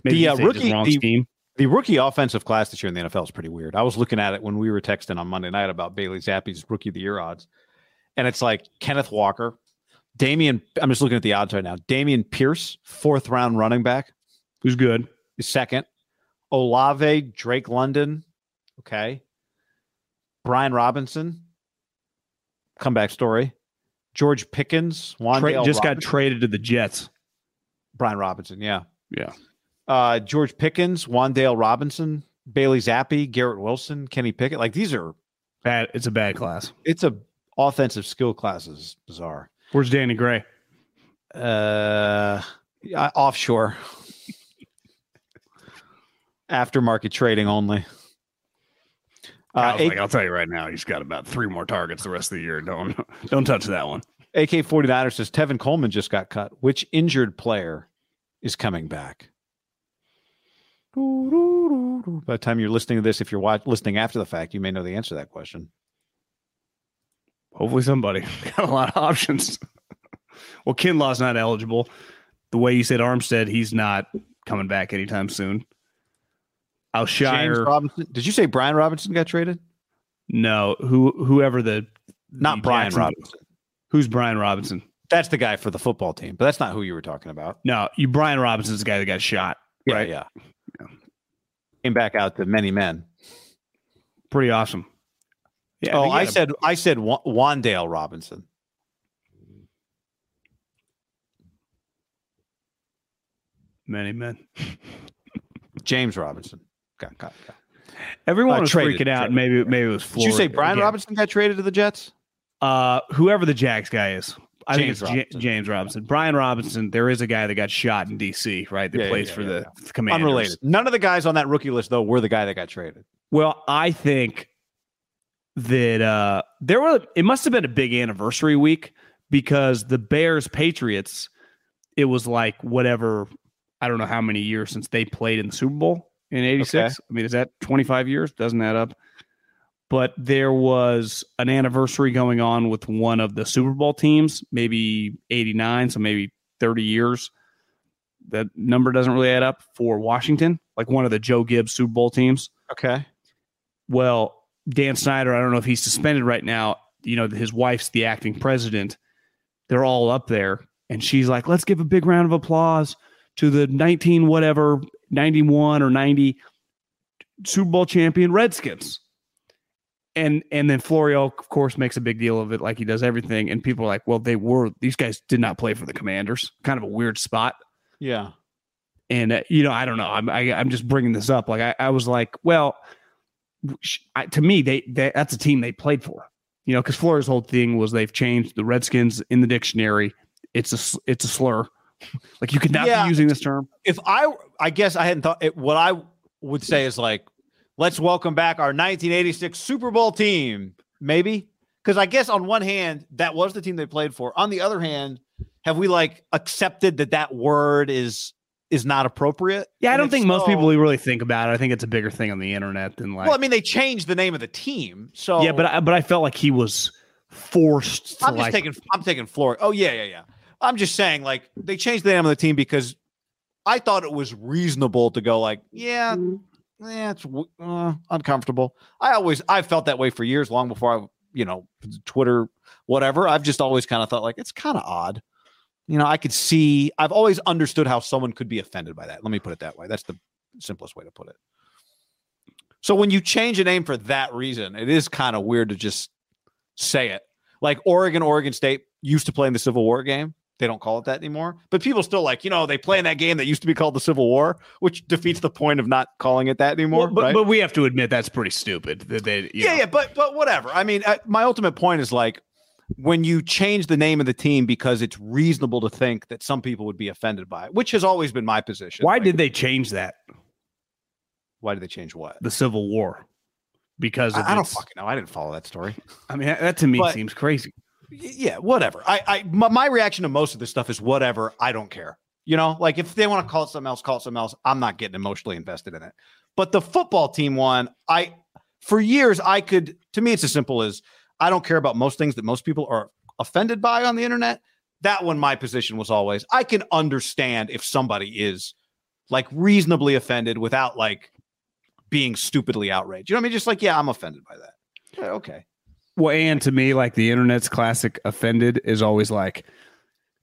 Maybe The, uh, rookie- the- scheme. The rookie offensive class this year in the NFL is pretty weird. I was looking at it when we were texting on Monday night about Bailey Zappe's rookie of the year odds. And it's like Kenneth Walker, Damian. I'm just looking at the odds right now. Dameon Pierce, fourth round running back, Who's good? is second. Olave, Drake London, okay. Brian Robinson, comeback story. George Pickens, Tra- just got traded to the Jets. Brian Robinson, yeah. Yeah. uh, George Pickens, Wan'Dale Robinson, Bailey Zappe, Garrett Wilson, Kenny Pickett. Like these are, Bad. It's a bad class. it's a offensive skill classes bizarre. Where's Danny Gray? Uh, yeah, offshore, aftermarket trading only. Uh, Kyle's like, I'll tell you right now, he's got about three more targets the rest of the year. Don't don't touch that one. AK 49er says Tevin Coleman just got cut. Which injured player is coming back? By the time you're listening to this, if you're watch, listening after the fact, you may know the answer to that question. Hopefully somebody got a lot of options. well, Kinlaw's not eligible. The way you said Armstead, he's not coming back anytime soon. James Alshire, Robinson. Did you say Brian Robinson got traded? no, who whoever the Not the Brian Jackson- Robinson. Who's Brian Robinson? That's the guy for the football team, but that's not who you were talking about. No, you Brian Robinson's the guy that got shot. Yeah, right? yeah. Came back out to many men. Pretty awesome. Yeah, oh, I said I said Wa- Wan'Dale Robinson. many men. James Robinson. Got, got, got. Everyone Uh, was traded, freaking out. traded. Maybe maybe it was Did you say Brian again. Robinson got traded to the Jets? Uh, whoever the Jags guy is. I James think it's Robinson. James Robinson. Brian Robinson. There is a guy that got shot in D.C. Right, that Yeah, plays yeah, for yeah, the, the Commanders. Unrelated. None of the guys on that rookie list though were the guy that got traded. Well, I think that uh, there were. It must have been a big anniversary week because the Bears Patriots. It was like whatever. I don't know how many years since they played in the Super Bowl in '86. I mean, is that 25 years? Doesn't add up. But there was an anniversary going on with one of the Super Bowl teams, maybe 89, so maybe 30 years. That number doesn't really add up for Washington, like one of the Joe Gibbs Super Bowl teams. Okay. Well, Dan Snyder, I don't know if he's suspended right now. You know, his wife's the acting president. They're all up there. And she's like, let's give a big round of applause to the 19, whatever, 91 or 90 Super Bowl champion Redskins. And and then Florio, of course, makes a big deal of it like he does everything. And people are like, well, they were, these guys did not play for the commanders. Kind of a weird spot. Yeah. And uh, you know, I don't know. I'm I, I'm just bringing this up. Like I, I was like, well, I, to me, they, they that's a team they played for. You know, because Florio's whole thing was they've changed the Redskins in the dictionary. It's a it's a slur. Like you could not Yeah. be using this term. If I, I guess I hadn't thought it, what I would say is like, let's welcome back our 1986 Super Bowl team, maybe. Because I guess on one hand, that was the team they played for. On the other hand, have we like accepted that that word is is not appropriate? Yeah, I don't if think most people really think about it. I think it's a bigger thing on the internet than like. Well, I mean, they changed the name of the team, so yeah, but I, but I felt like he was forced to I'm just like. taking I'm taking Florio. Oh yeah, yeah, yeah. I'm just saying like they changed the name of the team because I thought it was reasonable to go like, yeah, yeah, it's uh, uncomfortable. I always I felt that way for years, long before I, you know, Twitter, whatever. I've just always kind of thought like it's kind of odd. You know, I could see. I've always understood how someone could be offended by that. Let me put it that way. That's the simplest way to put it. So when you change a name for that reason, it is kind of weird to just say it. Like Oregon, Oregon State used to play in the Civil War game. They don't call it that anymore. But people still like, you know, they play in that game that used to be called the Civil War, which defeats the point of not calling it that anymore. Well, but, right? but we have to admit that's pretty stupid. That they, you yeah, know. yeah, but but whatever. I mean, uh, my ultimate point is like when you change the name of the team because it's reasonable to think that some people would be offended by it, which has always been my position. Why Like, did they change that? why did they change what? The Civil War. Because of I, I don't fucking know. I didn't follow that story. I mean, that to me But- seems crazy. Yeah, whatever. I, I my, my reaction to most of this stuff is whatever. I don't care. You know, like if they want to call it something else, call it something else. I'm not getting emotionally invested in it. But the football team one, I for years I could. To me, it's as simple as I don't care about most things that most people are offended by on the internet. That one, my position was always I can understand if somebody is like reasonably offended without like being stupidly outraged. You know what I mean? Just like, yeah, I'm offended by that. Yeah, okay. Well, and to me, like the internet's classic offended is always like,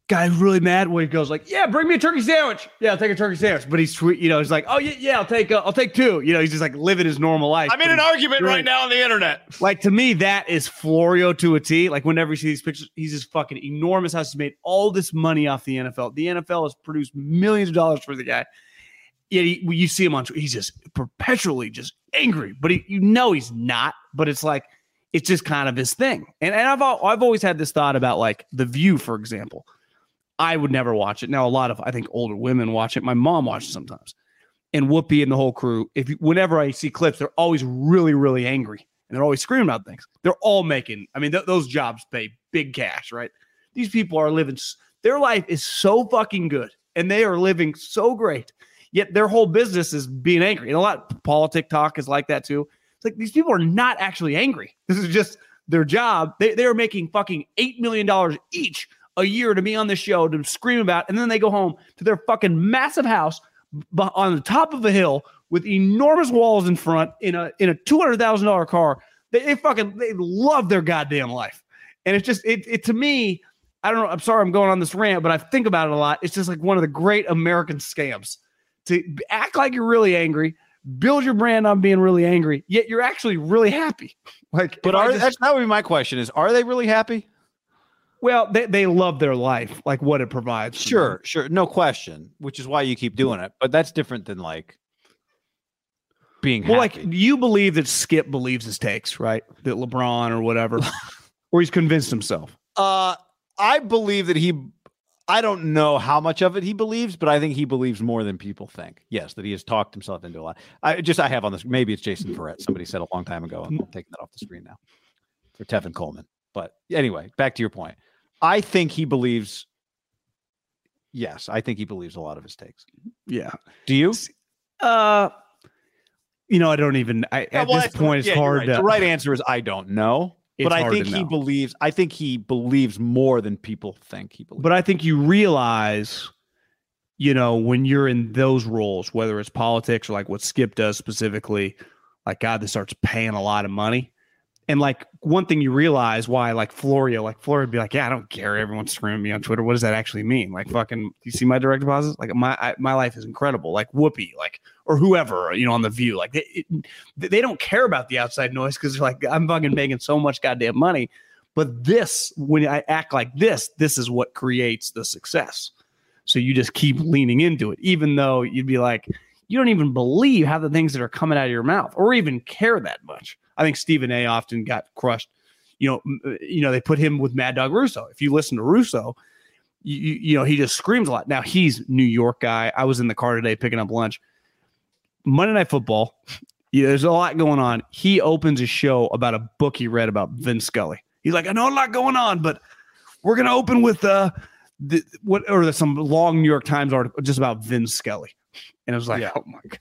guy's really mad when he goes like, yeah, bring me a turkey sandwich. Yeah, I'll take a turkey sandwich. But he's sweet, you know, he's like, oh yeah, yeah, I'll take, uh, I'll take two. You know, he's just like living his normal life. I'm in an argument Right. right now on the internet. Like to me, that is Florio to a T. Like whenever you see these pictures, he's this fucking enormous house. He's made all this money off the NFL. The NFL has produced millions of dollars for the guy. Yet he, you see him on, he's just perpetually just angry. But he, you know he's not. But it's like it's just kind of his thing. And and I've I've always had this thought about like The View, for example. I would never watch it. Now a lot of I think older women watch it. My mom watches sometimes. And Whoopi and the whole crew. If you, whenever I see clips, they're always really really angry and they're always screaming about things. They're all making. I mean, th- those jobs pay big cash, right? These people are living. Their life is so fucking good, and they are living so great. Yet their whole business is being angry, and a lot of politic talk is like that too. It's like these people are not actually angry. This is just their job. They they are making fucking eight million dollars each a year to be on the show to scream about, and then they go home to their fucking massive house on the top of a hill with enormous walls in front in a in a two hundred thousand dollar car. They, they fucking they love their goddamn life, and it's just it, it to me. I don't know. I'm sorry I'm going on this rant, but I think about it a lot. It's just like one of the great American scams to act like you're really angry, build your brand on being really angry, yet you're actually really happy. Like, But are just- that's that would be my question is are they really happy? well, they, they love their life, like what it provides. Sure, sure, no question. Which is why you keep doing it. But that's different than like being Well, happy. like you believe that Skip believes his takes, right? That LeBron or whatever, or he's convinced himself. uh I believe that he I don't know how much of it he believes, but I think he believes more than people think. Yes, that he has talked himself into a lot. I just I have on this. Maybe it's Jason Verrett. Somebody said a long time ago. I'm taking that off the screen now for Tevin Coleman. But anyway, back to your point. I think he believes. Yes, I think he believes a lot of his takes. Yeah. Do you? Uh, you know, I don't even. I, Yeah, at well, this point, it's yeah, hard right. to. The right answer is I don't know, but I think he know. believes. I think he believes more than people think he believes. But I think you realize, you know, when you're in those roles, whether it's politics or like what Skip does specifically, like God, this starts paying a lot of money. And like one thing you realize why, like Florio, like Florio would be like, yeah, I don't care. Everyone's screaming me on Twitter. What does that actually mean? Like, fucking, you see my direct deposits? Like, my I, my life is incredible. Like Whoopi, like or whoever, you know, on the View, like they, it, they don't care about the outside noise because they're like, I'm fucking making so much goddamn money. But this, when I act like this, this is what creates the success. So you just keep leaning into it, even though you'd be like, you don't even believe how the things that are coming out of your mouth or even care that much. I think Stephen A often got crushed. You know, uh, you know, they put him with Mad Dog Russo. If you listen to Russo, you, you, know, he just screams a lot. Now he's New York guy. I was in the car today picking up lunch. Monday Night Football. Yeah, there's a lot going on. He opens a show about a book he read about Vin Scully. He's like, I know a lot going on, but we're gonna open with uh the, what or some long New York Times article just about Vin Scully. And it was like, Yeah. oh my god.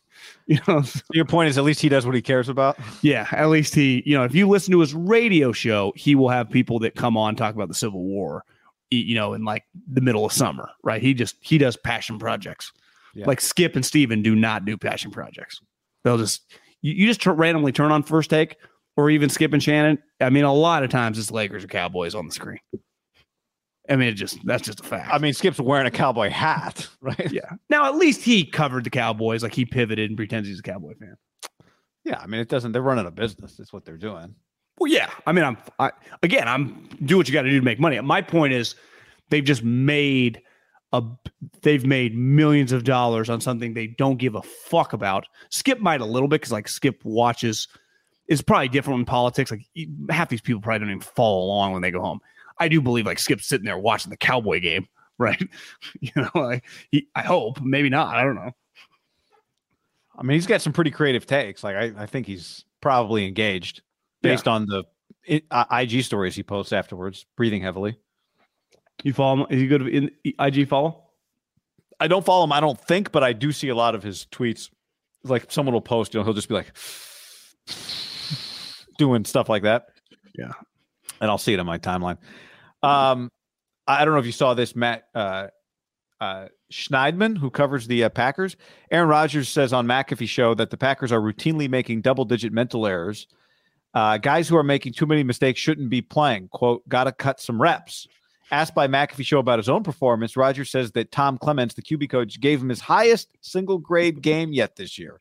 You know, your point is at least he does what he cares about. yeah, at least he, you know, if you listen to his radio show, he will have people that come on talk about the Civil War, you know, in like the middle of summer, right? He just he does passion projects. Yeah. Like Skip and Steven do not do passion projects. They'll just you, you just tur- randomly turn on first take or even Skip and Shannon. I mean, a lot of times it's Lakers or Cowboys on the screen. I mean, it just that's just a fact. I mean, Skip's wearing a cowboy hat, right? yeah. Now at least he covered the Cowboys, like he pivoted and pretends he's a Cowboy fan. Yeah, I mean, it doesn't. They're running a business. That's what they're doing. Well, yeah. I mean, I'm I, again, I'm do what you got to do to make money. My point is, they've just made a they've made millions of dollars on something they don't give a fuck about. Skip might a little bit because like Skip watches is probably different in politics. Like half these people probably don't even follow along when they go home. I do believe like Skip's sitting there watching the Cowboy game, right? you know, like he, I hope, maybe not. I don't know. I mean, he's got some pretty creative takes. Like I, I think he's probably engaged based on the it, uh, IG stories he posts afterwards, breathing heavily. You follow him? Is he good in IG follow? I don't follow him, I don't think, but I do see a lot of his tweets. Like someone will post, you know, he'll just be like doing stuff like that. Yeah. And I'll see it on my timeline. Um, I don't know if you saw this, Matt uh, uh, Schneidman, who covers the uh, Packers. Aaron Rodgers says on McAfee show that the Packers are routinely making double-digit mental errors. Uh, guys who are making too many mistakes shouldn't be playing. "Quote: Got to cut some reps." Asked by McAfee show about his own performance, Rodgers says that Tom Clements, the QB coach, gave him his highest single grade game yet this year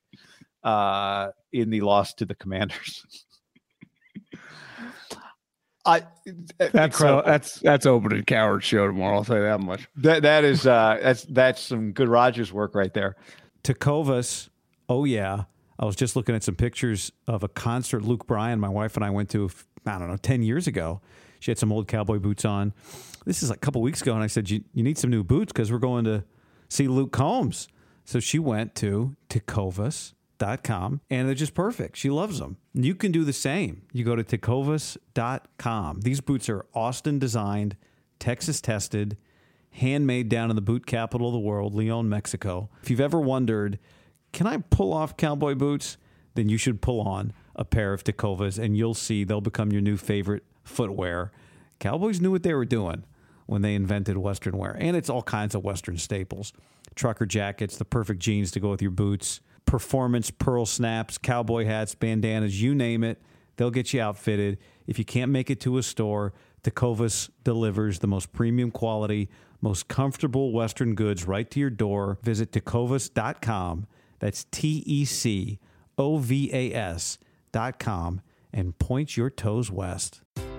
uh, in the loss to the Commanders. I That's uh, incredible. that's that's opening Cowherd show tomorrow. I'll say that much. that that is uh, that's that's some good Rodgers work right there. Tecovas, oh yeah. I was just looking at some pictures of a concert Luke Bryan, my wife and I went to, I don't know, 10 years ago. She had some old cowboy boots on. This is like a couple weeks ago. And I said, You, you need some new boots because we're going to see Luke Combs. So she went to Tecovas.com and they're just perfect. She loves them. You can do the same. You go to Tecovas.com. These boots are Austin designed, Texas tested, handmade down in the boot capital of the world, Leon, Mexico. If you've ever wondered, can I pull off cowboy boots? Then you should pull on a pair of Tecovas and you'll see they'll become your new favorite footwear. Cowboys knew what they were doing when they invented Western wear. And it's all kinds of Western staples trucker jackets, the perfect jeans to go with your boots, performance pearl snaps, cowboy hats, bandanas, you name it. They'll get you outfitted. If you can't make it to a store, Tecovas delivers the most premium quality, most comfortable Western goods right to your door. Visit tecovas.com. That's T E C O V A S.com and point your toes west.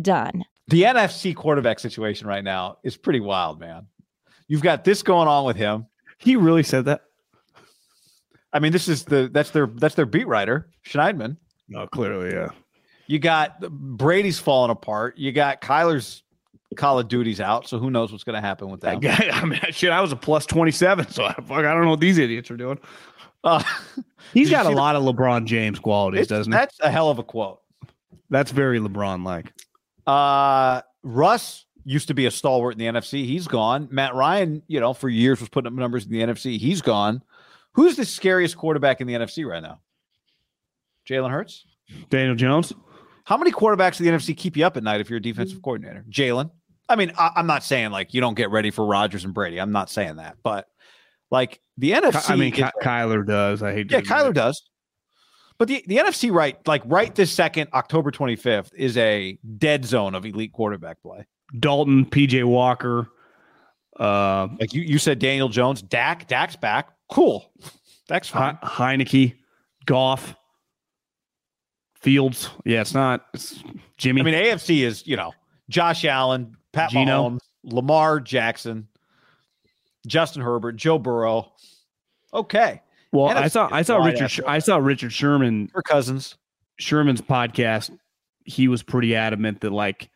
done. The NFC quarterback situation right now is pretty wild, man. You've got this going on with him. He really said that. I mean, this is the that's their that's their beat writer, Schneidman. No, clearly, yeah. You got Brady's falling apart. You got Kyler's Call of Duty's out, so who knows what's going to happen with that? That guy, I mean, shit, I was a plus 27, so I, fuck, I don't know what these idiots are doing. Uh, He's Did you got a see lot of LeBron James qualities, doesn't he? that's a hell of a quote. That's very LeBron like. Uh, Russ used to be a stalwart in the NFC. He's gone. Matt Ryan, you know, for years was putting up numbers in the NFC. He's gone. Who's the scariest quarterback in the NFC right now? Jalen Hurts. Daniel Jones. How many quarterbacks in the NFC keep you up at night if you're a defensive coordinator? Jalen. I mean, I, I'm not saying like you don't get ready for Rodgers and Brady. I'm not saying that, but like the NFC. I mean, is- Ky- Kyler does. I hate. to yeah. Kyler does. But the, the NFC right, like right this second, October 25th, is a dead zone of elite quarterback play. Dalton, PJ Walker, Uh, Like you, you said, Daniel Jones, Dak, Dak's back. Cool. Dak's fine. He- Heinicke, Goff, Fields. Yeah, it's not. It's Jimmy. I mean, AFC is you know Josh Allen, Pat Geno. Mahomes, Lamar Jackson, Justin Herbert, Joe Burrow. Okay, well, I saw I saw Richard Sh- I saw Richard Sherman for Cousins. Sherman's podcast. He was pretty adamant that like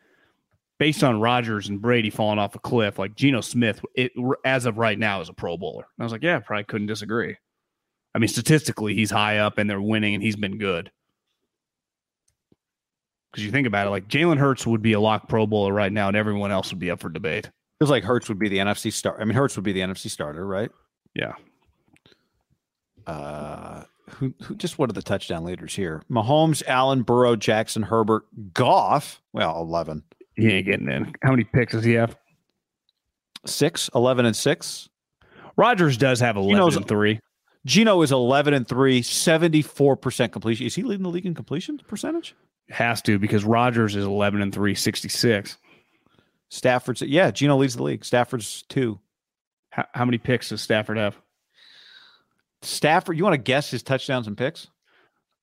based on Rodgers and Brady falling off a cliff, like Geno Smith, it as of right now is a Pro Bowler. And I was like, yeah, probably couldn't disagree. I mean, statistically, he's high up and they're winning, and he's been good. Because you think about it, like Jalen Hurts would be a lock Pro Bowler right now, and everyone else would be up for debate. Feels like Hurts would be the NFC star. I mean, Hurts would be the NFC starter, right? Yeah. Uh, who, who just what are the touchdown leaders here? Mahomes, Allen, Burrow, Jackson, Herbert, Goff. Well, 11. He ain't getting in. How many picks does he have? 6, 11 and 6. Rodgers does have 11 knows- and 3. Geno is 11 and 3, 74% completion. Is he leading the league in completion percentage? Has to because Rodgers is 11 and 3, 66. Stafford's, yeah, Geno leads the league. Stafford's 2. How, how many picks does Stafford have? Stafford, you want to guess his touchdowns and picks?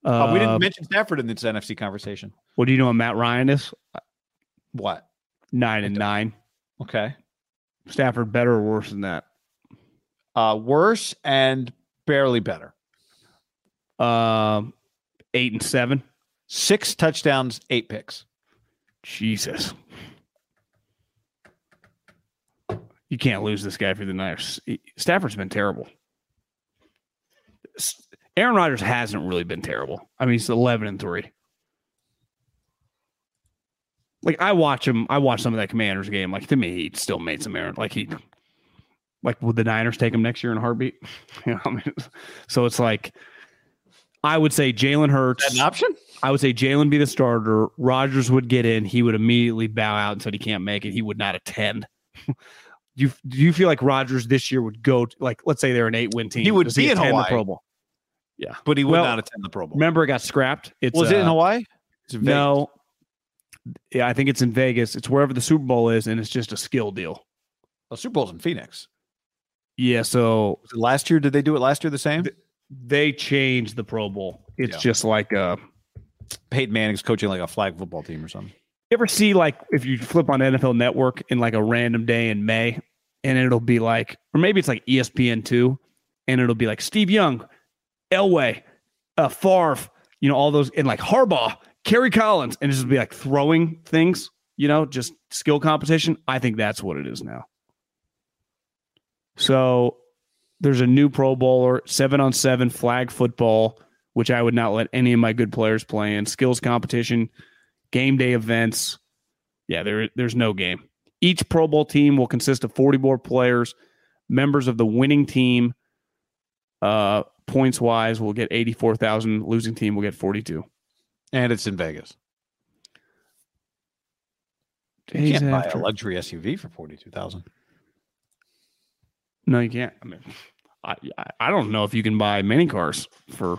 Uh, Uh, we didn't mention Stafford in this NFC conversation. What do you know what Matt Ryan is? What? Nine and nine. Okay. Stafford better or worse than that? Uh, worse and barely better. Um, eight and seven. Six touchdowns, eight picks. Jesus. You can't lose this guy for the Niners. Stafford's been terrible. Aaron Rodgers hasn't really been terrible. I mean, he's 11 and 3. Like I watch him, I watch some of that Commanders game. Like to me, he still made some error. Like he, like would the Niners take him next year in a heartbeat? You know, I mean, so it's like I would say Jalen Hurts. That an option? I would say Jalen be the starter. Rodgers would get in. He would immediately bow out and said he can't make it. He would not attend. you do you feel like Rodgers this year would go to, like let's say they're an eight win team? He would Does be in Hawaii. the Pro Bowl. Yeah, But he would Well, not attend the Pro Bowl. remember it got scrapped. It's Was it in uh, Hawaii? It's in No. Yeah, I think it's in Vegas. It's wherever the Super Bowl is, and it's just a skill deal. The Super Bowl's in Phoenix. Yeah, so last year? Did they do it last year the same? they changed the Pro Bowl. It's Yeah. just like uh Peyton Manning's coaching like a flag football team or something. You ever see like if you flip on NFL Network in like a random day in May, and it'll be like, or maybe it's like ESPN two, and it'll be like Steve Young, Elway, uh, Favre, you know, all those, and like Harbaugh, Kerry Collins, and just be like throwing things, you know, just skill competition. I think that's what it is now. So there's a new Pro Bowler, seven on seven flag football, which I would not let any of my good players play in. Skills competition, game day events. Yeah, there, there's no game. Each Pro Bowl team will consist of 44 players. Members of the winning team, uh, points wise, will get 84,000. Losing team will get 42. And it's in Vegas. You can't buy a luxury SUV for forty two thousand. No, you can't. I mean, I I- don't know if you can buy mini cars for.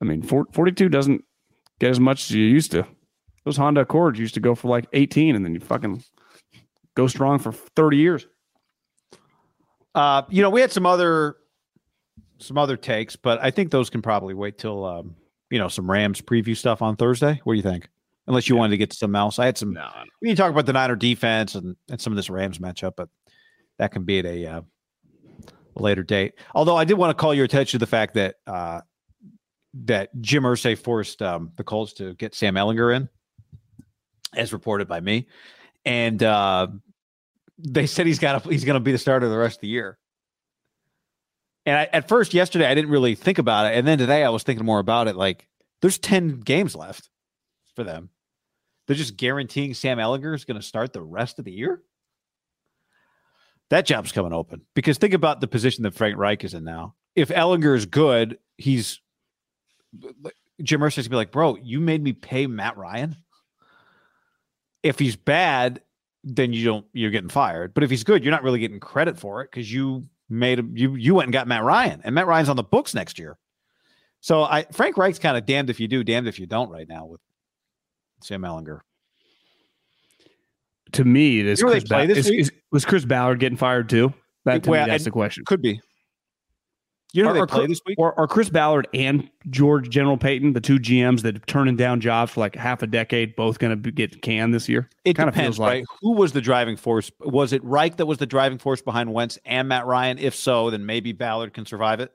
I mean, 4- 42 doesn't get as much as you used to. Those Honda Accords used to go for like 18 and then you fucking go strong for 30 years. Uh, you know, we had some other some other takes, but I think those can probably wait till um, you know, some Rams preview stuff on Thursday. What do you think? Unless you wanted to get to something else. I had some we need to talk about the Niner defense and, and some of this Rams matchup, but that can be at a, uh, later date. Although I did want to call your attention to the fact that uh, that Jim Irsay forced um, the Colts to get Sam Ehlinger in, as reported by me, and uh, they said he's got he's going to be the starter the rest of the year. And I, at first, yesterday, I didn't really think about it, and then today, I was thinking more about it. Like, there's ten games left for them. They're just guaranteeing Sam Ehlinger is going to start the rest of the year. That job's coming open because think about the position that Frank Reich is in now. If Ehlinger is good, he's Jim Irsay's gonna be like, bro, you made me pay Matt Ryan. If he's bad, then you don't you're getting fired. But if he's good, you're not really getting credit for it because you made him you you went and got Matt Ryan, and Matt Ryan's on the books next year. So I Frank Reich's kind of damned if you do, damned if you don't right now with Sam Ehlinger. to me, it is. You know Chris Ba- this is- is- was Chris Ballard getting fired too? That to Well, me, that's the question. Could be. You know Are- they are play Chris- this week? Or are Chris Ballard and George General Paton, the two GMs that are turning down jobs for like half a decade, both going to get canned this year? It kind of depends, feels like right? Who was the driving force? Was it Reich that was the driving force behind Wentz and Matt Ryan? If so, then maybe Ballard can survive it.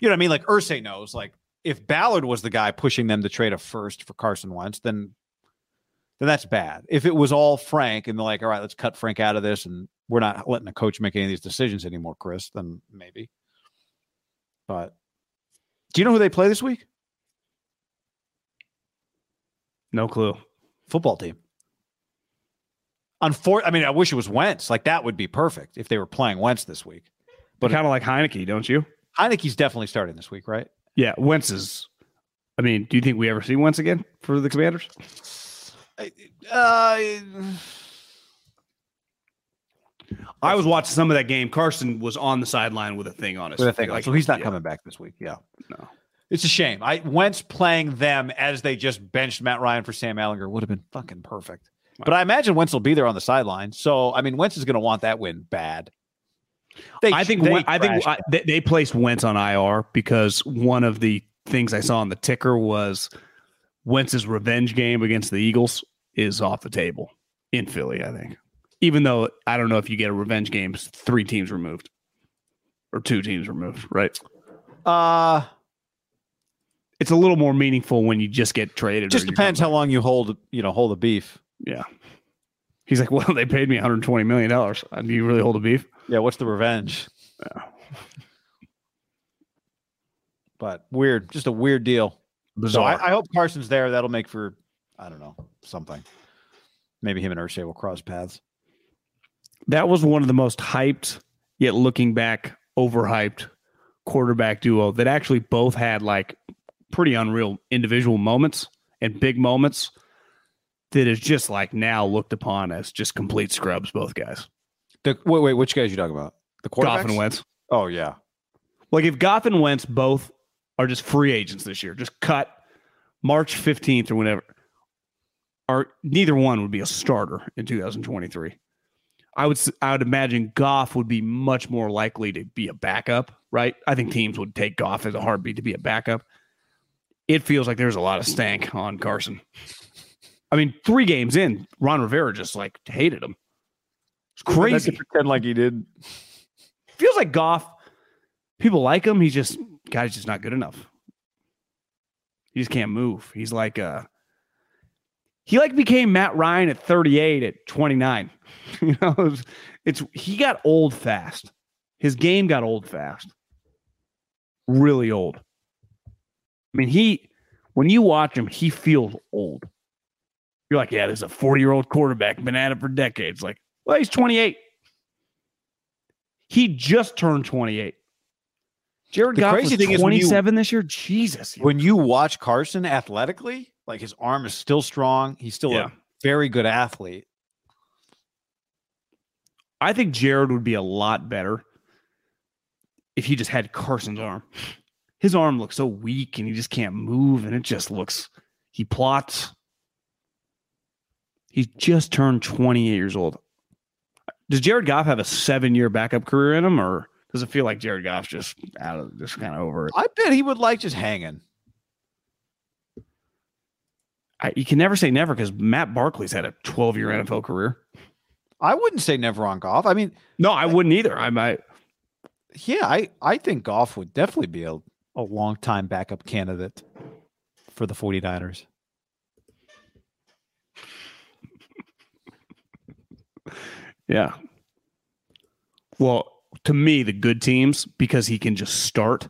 You know what I mean? Like Irsay knows, like if Ballard was the guy pushing them to trade a first for Carson Wentz, then then that's bad. If it was all Frank and they're like, all right, let's cut Frank out of this and we're not letting a coach make any of these decisions anymore, Chris, then maybe. But do you know who they play this week? no clue. football team. Unfor- I mean, I wish it was Wentz. Like that would be perfect if they were playing Wentz this week. But kind of like Heinicke, don't you? Heinicke's definitely starting this week, right? Yeah, Wentz is. I mean, do you think we ever see Wentz again for the Commanders? Uh, I was watching some of that game. Carson was on the sideline with a thing on his. with a thing, like, so he's not yeah, coming back this week. Yeah, No. it's a shame. I Wentz playing them as they just benched Matt Ryan for Sam Ehlinger would have been fucking perfect. But I imagine Wentz will be there on the sideline. So I mean, Wentz is going to want that win bad. They, I think they I think I, they, they placed Wentz on IR because one of the things I saw on the ticker was Wentz's revenge game against the Eagles is off the table in Philly. I think, even though I don't know if you get a revenge game, three teams removed or two teams removed, right? uh, It's a little more meaningful when you just get traded. just depends how long you hold you know hold the beef. Yeah. He's like, well, they paid me 120 million dollars. Do you really hold a beef? Yeah, what's the revenge? But weird, just a weird deal. So I, I hope Carson's there. That'll make for I don't know something. Maybe him and Irsay will cross paths. That was one of the most hyped, yet looking back, overhyped quarterback duo that actually both had like pretty unreal individual moments and big moments that is just like now looked upon as just complete scrubs, both guys. The, wait, wait, which guys you talking about? The Goff quarterbacks? and Wentz. Oh yeah, Like if Goff and Wentz both are just free agents this year, just cut March 15th or whenever, are neither one would be a starter in 2023. I would I would imagine Goff would be much more likely to be a backup, right? I think teams would take Goff as a heartbeat to be a backup. It feels like there's a lot of stank on Carson. I mean, three games in, Ron Rivera just like hated him. It's crazy Pretend like he did. feels like Goff. People like him. He's just guy's just not good enough. He just can't move. He's like uh he like became Matt Ryan at 38 at 29. you know, it's, it's he got old fast. His game got old fast. Really old. I mean, he when you watch him, he feels old. You're like, yeah, there's a 40 year old quarterback, been at it for decades. Like, well, he's 28. He just turned 28. Jared The Goff crazy was thing is when you- 27 this year. Jesus. When you watch Carson athletically, like his arm is still strong. He's still Yeah. a very good athlete. I think Jared would be a lot better if he just had Carson's arm. His arm looks so weak and he just can't move, and it just looks he plots. He's just turned 28 years old. Does Jared Goff have a seven year backup career in him, or does it feel like Jared Goff's just out of just kind of over it? I bet he would like just hanging. I, you can never say never because Matt Barkley's had a 12 year NFL career. I wouldn't say never on Goff. I mean, No, I wouldn't either. I might. yeah, I, I think Goff would definitely be a, a long time backup candidate for the 49ers. Yeah. Well, to me, the good teams because he can just start.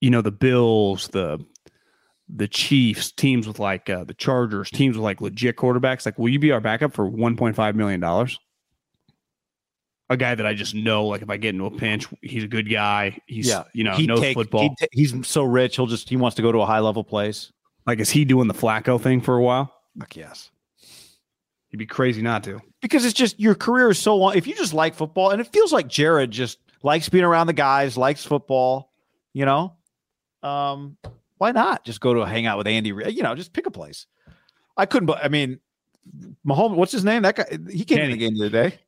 You know, the Bills, the the Chiefs, teams with like uh, the Chargers, teams with like legit quarterbacks. Like, will you be our backup for one point five million dollars? A guy that I just know, like, if I get into a pinch, he's a good guy. He's you know he'd knows take- football. he'd he's so rich. He'll just he wants to go to a high level place. like, is he doing the Flacco thing for a while? Fuck yes. He'd be crazy not to. because it's just your career is so long. If you just like football, and it feels like Jared just likes being around the guys, likes football, you know, um, why not just go to hang out with Andy? You know, just pick a place. I couldn't, but I mean, Mahomes, what's his name? That guy, he came in the game the other day.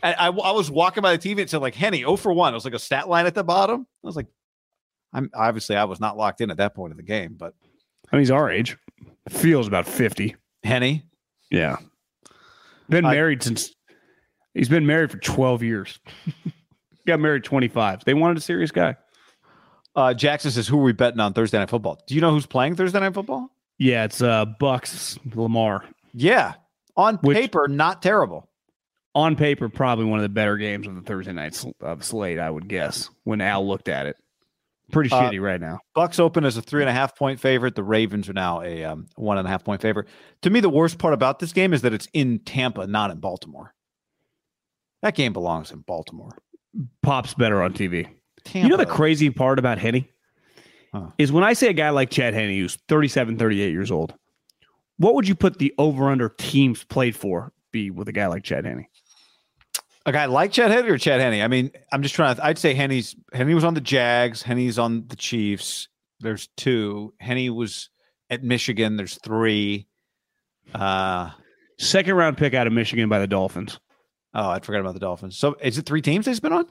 And I, I was walking by the TV and said like Henne, 0 for 1. It was like a stat line at the bottom. I was like, I'm obviously I was not locked in at that point of the game, but I mean, he's our age. Feels about 50. Henne, Yeah. Been I- married since he's been married for 12 years. Got married 25. They wanted a serious guy. Uh, Jackson says, Who are we betting on Thursday Night Football? Do you know who's playing Thursday Night Football? Yeah, it's uh Bucs Lamar. Yeah. On Which- paper, not terrible. On paper, probably one of the better games of the Thursday night sl- of slate, I would guess, when Al looked at it. Pretty Uh, shitty right now. Bucs open as a three and a half point favorite. The Ravens are now a um, one and a half point favorite. To me, the worst part about this game is that it's in Tampa, not in Baltimore. That game belongs in Baltimore. Pops better on TV. Tampa, You know the crazy part about Henne Huh. is when I say a guy like Chad Henne, who's 37, 38 years old, what would you put the over under teams played for be with a guy like Chad Henne? a guy like Chad Henney or Chad Henney? I mean, I'm just trying to. I'd say Henne's Henne was on the Jags. Henne's on the Chiefs. There's two. Henny was at Michigan. There's three. Uh Second round pick out of Michigan by the Dolphins. oh, I forgot about the Dolphins. So is it three teams he's been on?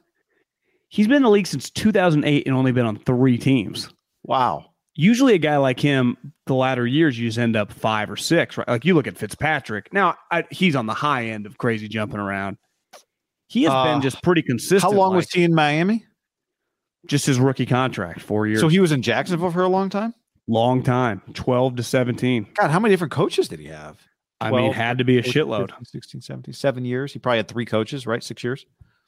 He's been in the league since 2008 and only been on three teams. Wow. Usually, a guy like him, the latter years, you just end up five or six, right? Like you look at Fitzpatrick. Now, I, he's on the high end of crazy jumping around. He has Uh, been just pretty consistent. How long was he in Miami? just his rookie contract? Four years. So he was in Jacksonville for a long time. long time, 12 to 17. God, how many different coaches did he have? I mean, 12, had to be a 14, shitload. 15, 16, 17, seven years. He probably had three coaches, right? Six years.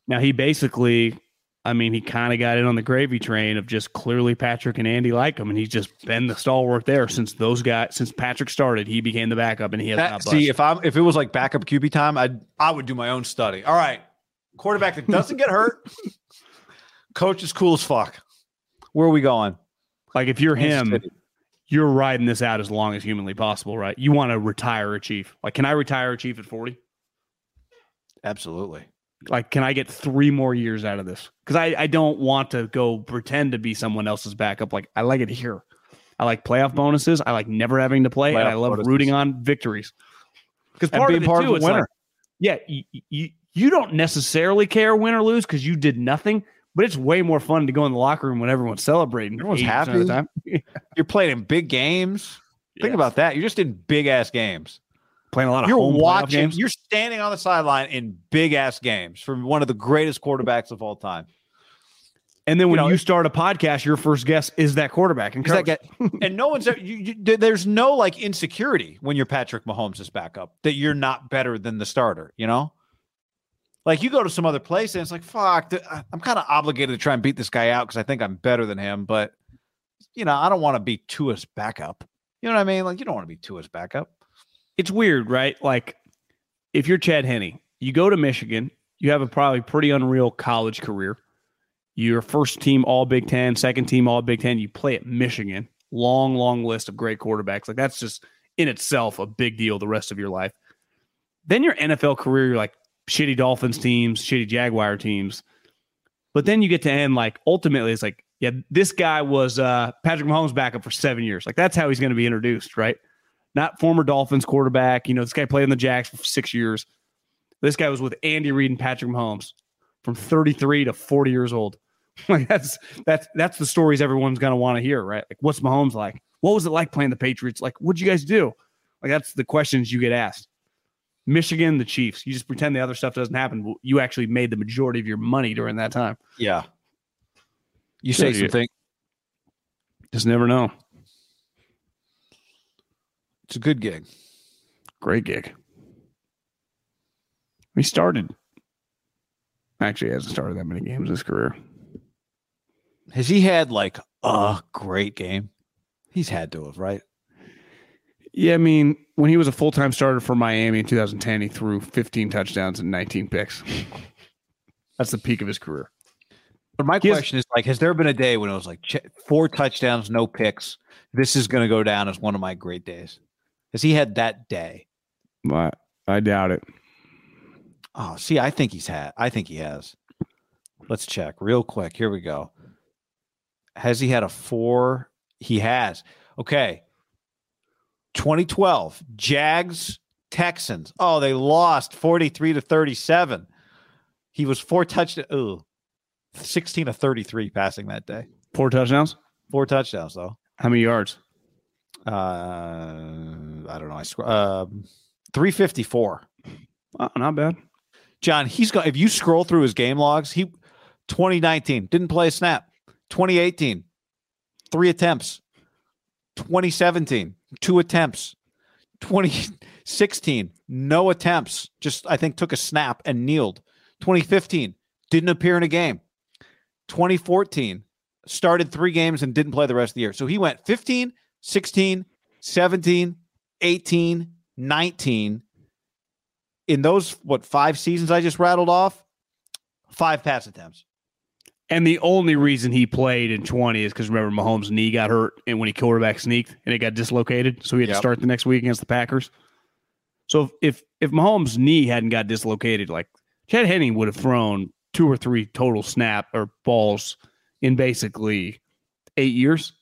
Now he basically, I mean, he kind of got in on the gravy train of just clearly Patrick and Andy like him, and he's just been the stalwart there since those guys since Patrick started. He became the backup, and he has That- not see, if I'm if it was like backup QB time, I'd I would do my own study. All right, quarterback that doesn't get hurt, coach is cool as fuck. Where are we going? like if you're him, City. you're riding this out as long as humanly possible, right? You want to retire a chief. Like, can I retire a chief at 40? Absolutely. Like, can I get three more years out of this? Because I, I don't want to go pretend to be someone else's backup. Like, I like it here. I like playoff mm-hmm. bonuses. I like never having to play, and I love bonuses. rooting on victories. Because part being of it part too, of a it's like, yeah, you, you you don't necessarily care win or lose because you did nothing, but it's way more fun to go in the locker room when everyone's celebrating. Everyone's 80% the time. You're playing in big games. Think about that. You're just in big ass games. Playing a lot of You're home watching. games. You're standing on the sideline in big ass games from one of the greatest quarterbacks of all time. And then when you you, start a podcast, your first guess is that quarterback. And that guy- and no one's you, you, there's no like insecurity when you're Patrick Mahomes' is backup that you're not better than the starter, you know? Like you go to some other place and it's like, fuck, I'm kind of obligated to try and beat this guy out because I think I'm better than him, but you know, I don't want to be Tua's backup. You know what I mean? Like you don't want to be Tua's backup. It's weird, right? Like if you're Chad Henne, you go to Michigan, you have a probably pretty unreal college career. You're first team all Big Ten, second team all Big Ten. You play at Michigan. Long, long list of great quarterbacks. Like that's just in itself a big deal the rest of your life. Then your NFL career, you're like shitty Dolphins teams, shitty Jaguar teams. But then you get to end like ultimately it's like, yeah, this guy was uh Patrick Mahomes backup for seven years. Like that's how he's going to be introduced, right? Not former Dolphins quarterback. You know, this guy played in the Jacks for six years. This guy was with Andy Reid and Patrick Mahomes from 33 to 40 years old. Like that's that's that's the stories everyone's gonna want to hear, right? Like, what's Mahomes like? What was it like playing the Patriots? Like, what'd you guys do? Like, that's the questions you get asked. Michigan, the Chiefs. You just pretend the other stuff doesn't happen. You actually made the majority of your money during that time. Yeah. You say say something. Just never know. It's a good gig. Great gig. He started. Actually, he hasn't started that many games in his career. Has he had like a great game? He's had to have, right? Yeah, I mean, when he was a full time starter for Miami in 2010, he threw 15 touchdowns and 19 picks. That's the peak of his career. But my He question is like, has there been a day when it was like four touchdowns, no picks? This is going to go down as one of my great days. Has he had that day? But I doubt it. Oh, see, I think he's had. I think he has. Let's check real quick. Here we go. Has he had a four? He has. Okay. 2012 Jags Texans. Oh, they lost 43 to 37. He was four touchdowns. Ooh, 16 to 33 passing that day. Four touchdowns. Four touchdowns, though. How many yards? Uh, I don't know. I sc- uh, 354. Oh, not bad. John, he's got, if you scroll through his game logs, he 2019 didn't play a snap. 2018, three attempts. 2017, two attempts. 2016, no attempts. Just, I think, took a snap and kneeled. 2015, didn't appear in a game. 2014, started three games and didn't play the rest of the year. So he went 15, 16, 17, 18, 19. In those, what, five seasons I just rattled off? Five pass attempts. And the only reason he played in 20 is because remember Mahomes' knee got hurt and when he quarterback sneaked and it got dislocated. So he had Yep. to start the next week against the Packers. So if, if if Mahomes' knee hadn't got dislocated, like Chad Henning would have thrown two or three total snap or balls in basically eight years.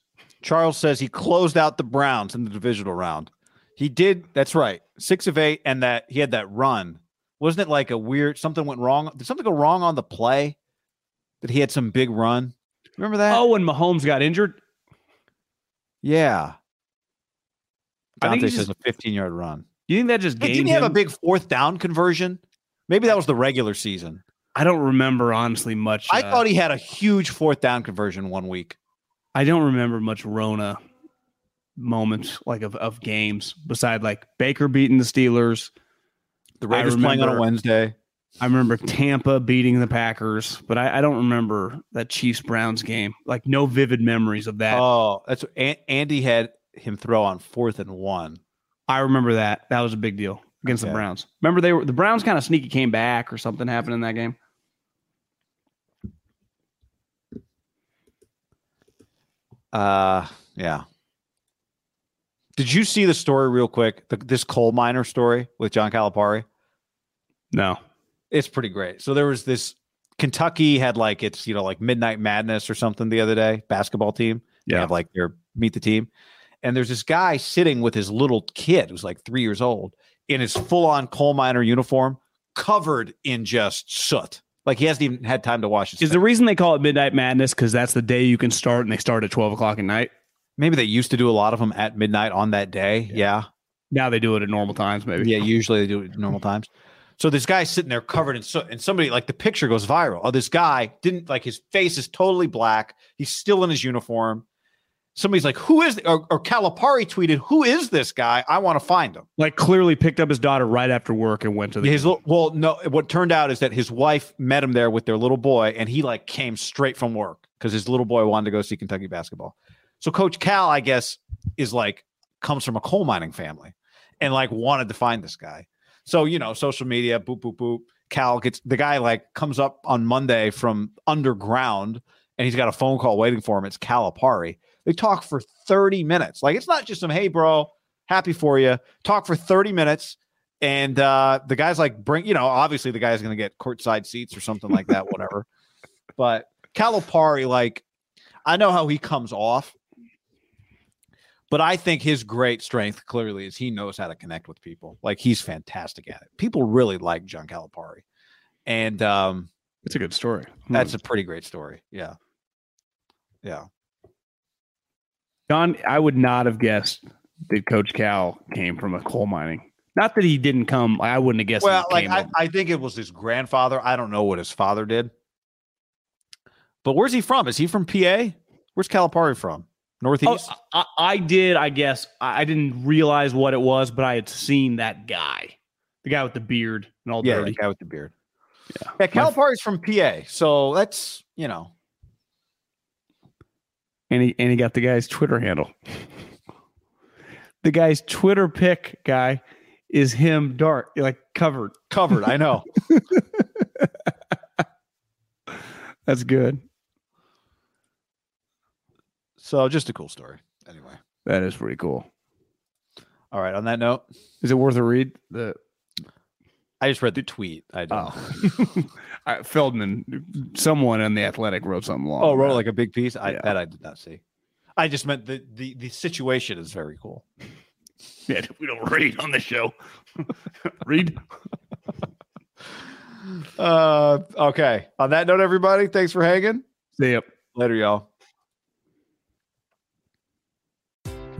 Charles says he closed out the Browns in the divisional round. He did. That's right. Six of eight, and that he had that run. Wasn't it like a weird something went wrong? Did something go wrong on the play? That he had some big run. Remember that? Oh, when Mahomes got injured, yeah. I think Dante says just- a 15 yard run. you think that just Hey, didn't he have a big fourth down conversion? Maybe that was the regular season. I don't remember honestly much. I uh, thought he had a huge fourth down conversion one week. I don't remember much Rona moments like of, of games beside like Baker beating the Steelers. The Raiders playing on a Wednesday. I remember Tampa beating the Packers, but I, I don't remember that Chiefs Browns game. Like no vivid memories of that. Oh, that's An- Andy had him throw on fourth and one. I remember that. That was a big deal against the Browns. Remember they were the Browns kind of sneaky came back or something happened in that game. Uh, yeah. Did you see the story real quick? The, this coal miner story with John Calipari. No. It's pretty great. So there was this Kentucky had like it's you know like Midnight Madness or something the other day basketball team. They Yeah. have like their meet the team, and there's this guy sitting with his little kid who's like three years old in his full on coal miner uniform, covered in just soot. Like he hasn't even had time to wash his. Is the reason they call it Midnight Madness because that's the day you can start and they start at 12 o'clock at night? Maybe they used to do a lot of them at midnight on that day. yeah. Now they do it at normal times, maybe. Yeah, usually they do it at normal times. So this guy's sitting there covered in soot, and somebody like the picture goes viral. Oh, this guy didn't like his face is totally black. He's still in his uniform. Somebody's like, "Who is?" Or, or Calipari tweeted, "Who is this guy? I want to find him." Like clearly picked up his daughter right after work and went to the His little, well, no. What turned out is that his wife met him there with their little boy, and he like came straight from work because his little boy wanted to go see Kentucky basketball. So Coach Cal, I guess, is like comes from a coal mining family, and like wanted to find this guy. So you know, social media, boop boop boop. Cal gets the guy like comes up on Monday from underground, and he's got a phone call waiting for him. It's Calipari. They talk for thirty minutes. Like it's not just some hey bro, happy for you. Talk for thirty minutes. And uh, the guy's like, bring, you know, obviously the guy's going to get courtside seats or something like that, whatever. But Calipari, like, I know how he comes off, but I think his great strength clearly is he knows how to connect with people. Like, he's fantastic at it. People really like John Calipari. And um, It's a good story. that's a pretty great story. Yeah. Yeah. John, I would not have guessed that Coach Cal came from a coal mining. Not that he didn't come. I wouldn't have guessed. Well, he like came I, I think it was his grandfather. I don't know what his father did. But where's he from? Is he from PA? Where's Calipari from? Oh, Northeast? I, I did. I guess I, I didn't realize what it was, but I had seen that guy, the guy with the beard and all yeah, dirty. the guy with the beard. Yeah. Yeah, Calipari's from PA. So that's, you know, and he and he got the guy's Twitter handle. the guy's Twitter pick guy is him dark, like covered. covered. I know. That's good. So just a cool story. Anyway. That is pretty cool. All right. On that note, Is it worth a read? The I just read the tweet. I don't. oh, I- Feldman, someone in the Athletic wrote something long. Oh, wrote like a big piece. I Yeah. that I did not see. I just meant the the the situation is very cool. Yeah, we don't read on the show. read. Uh, okay. On that note, everybody, thanks for hanging. See ya. Later, y'all.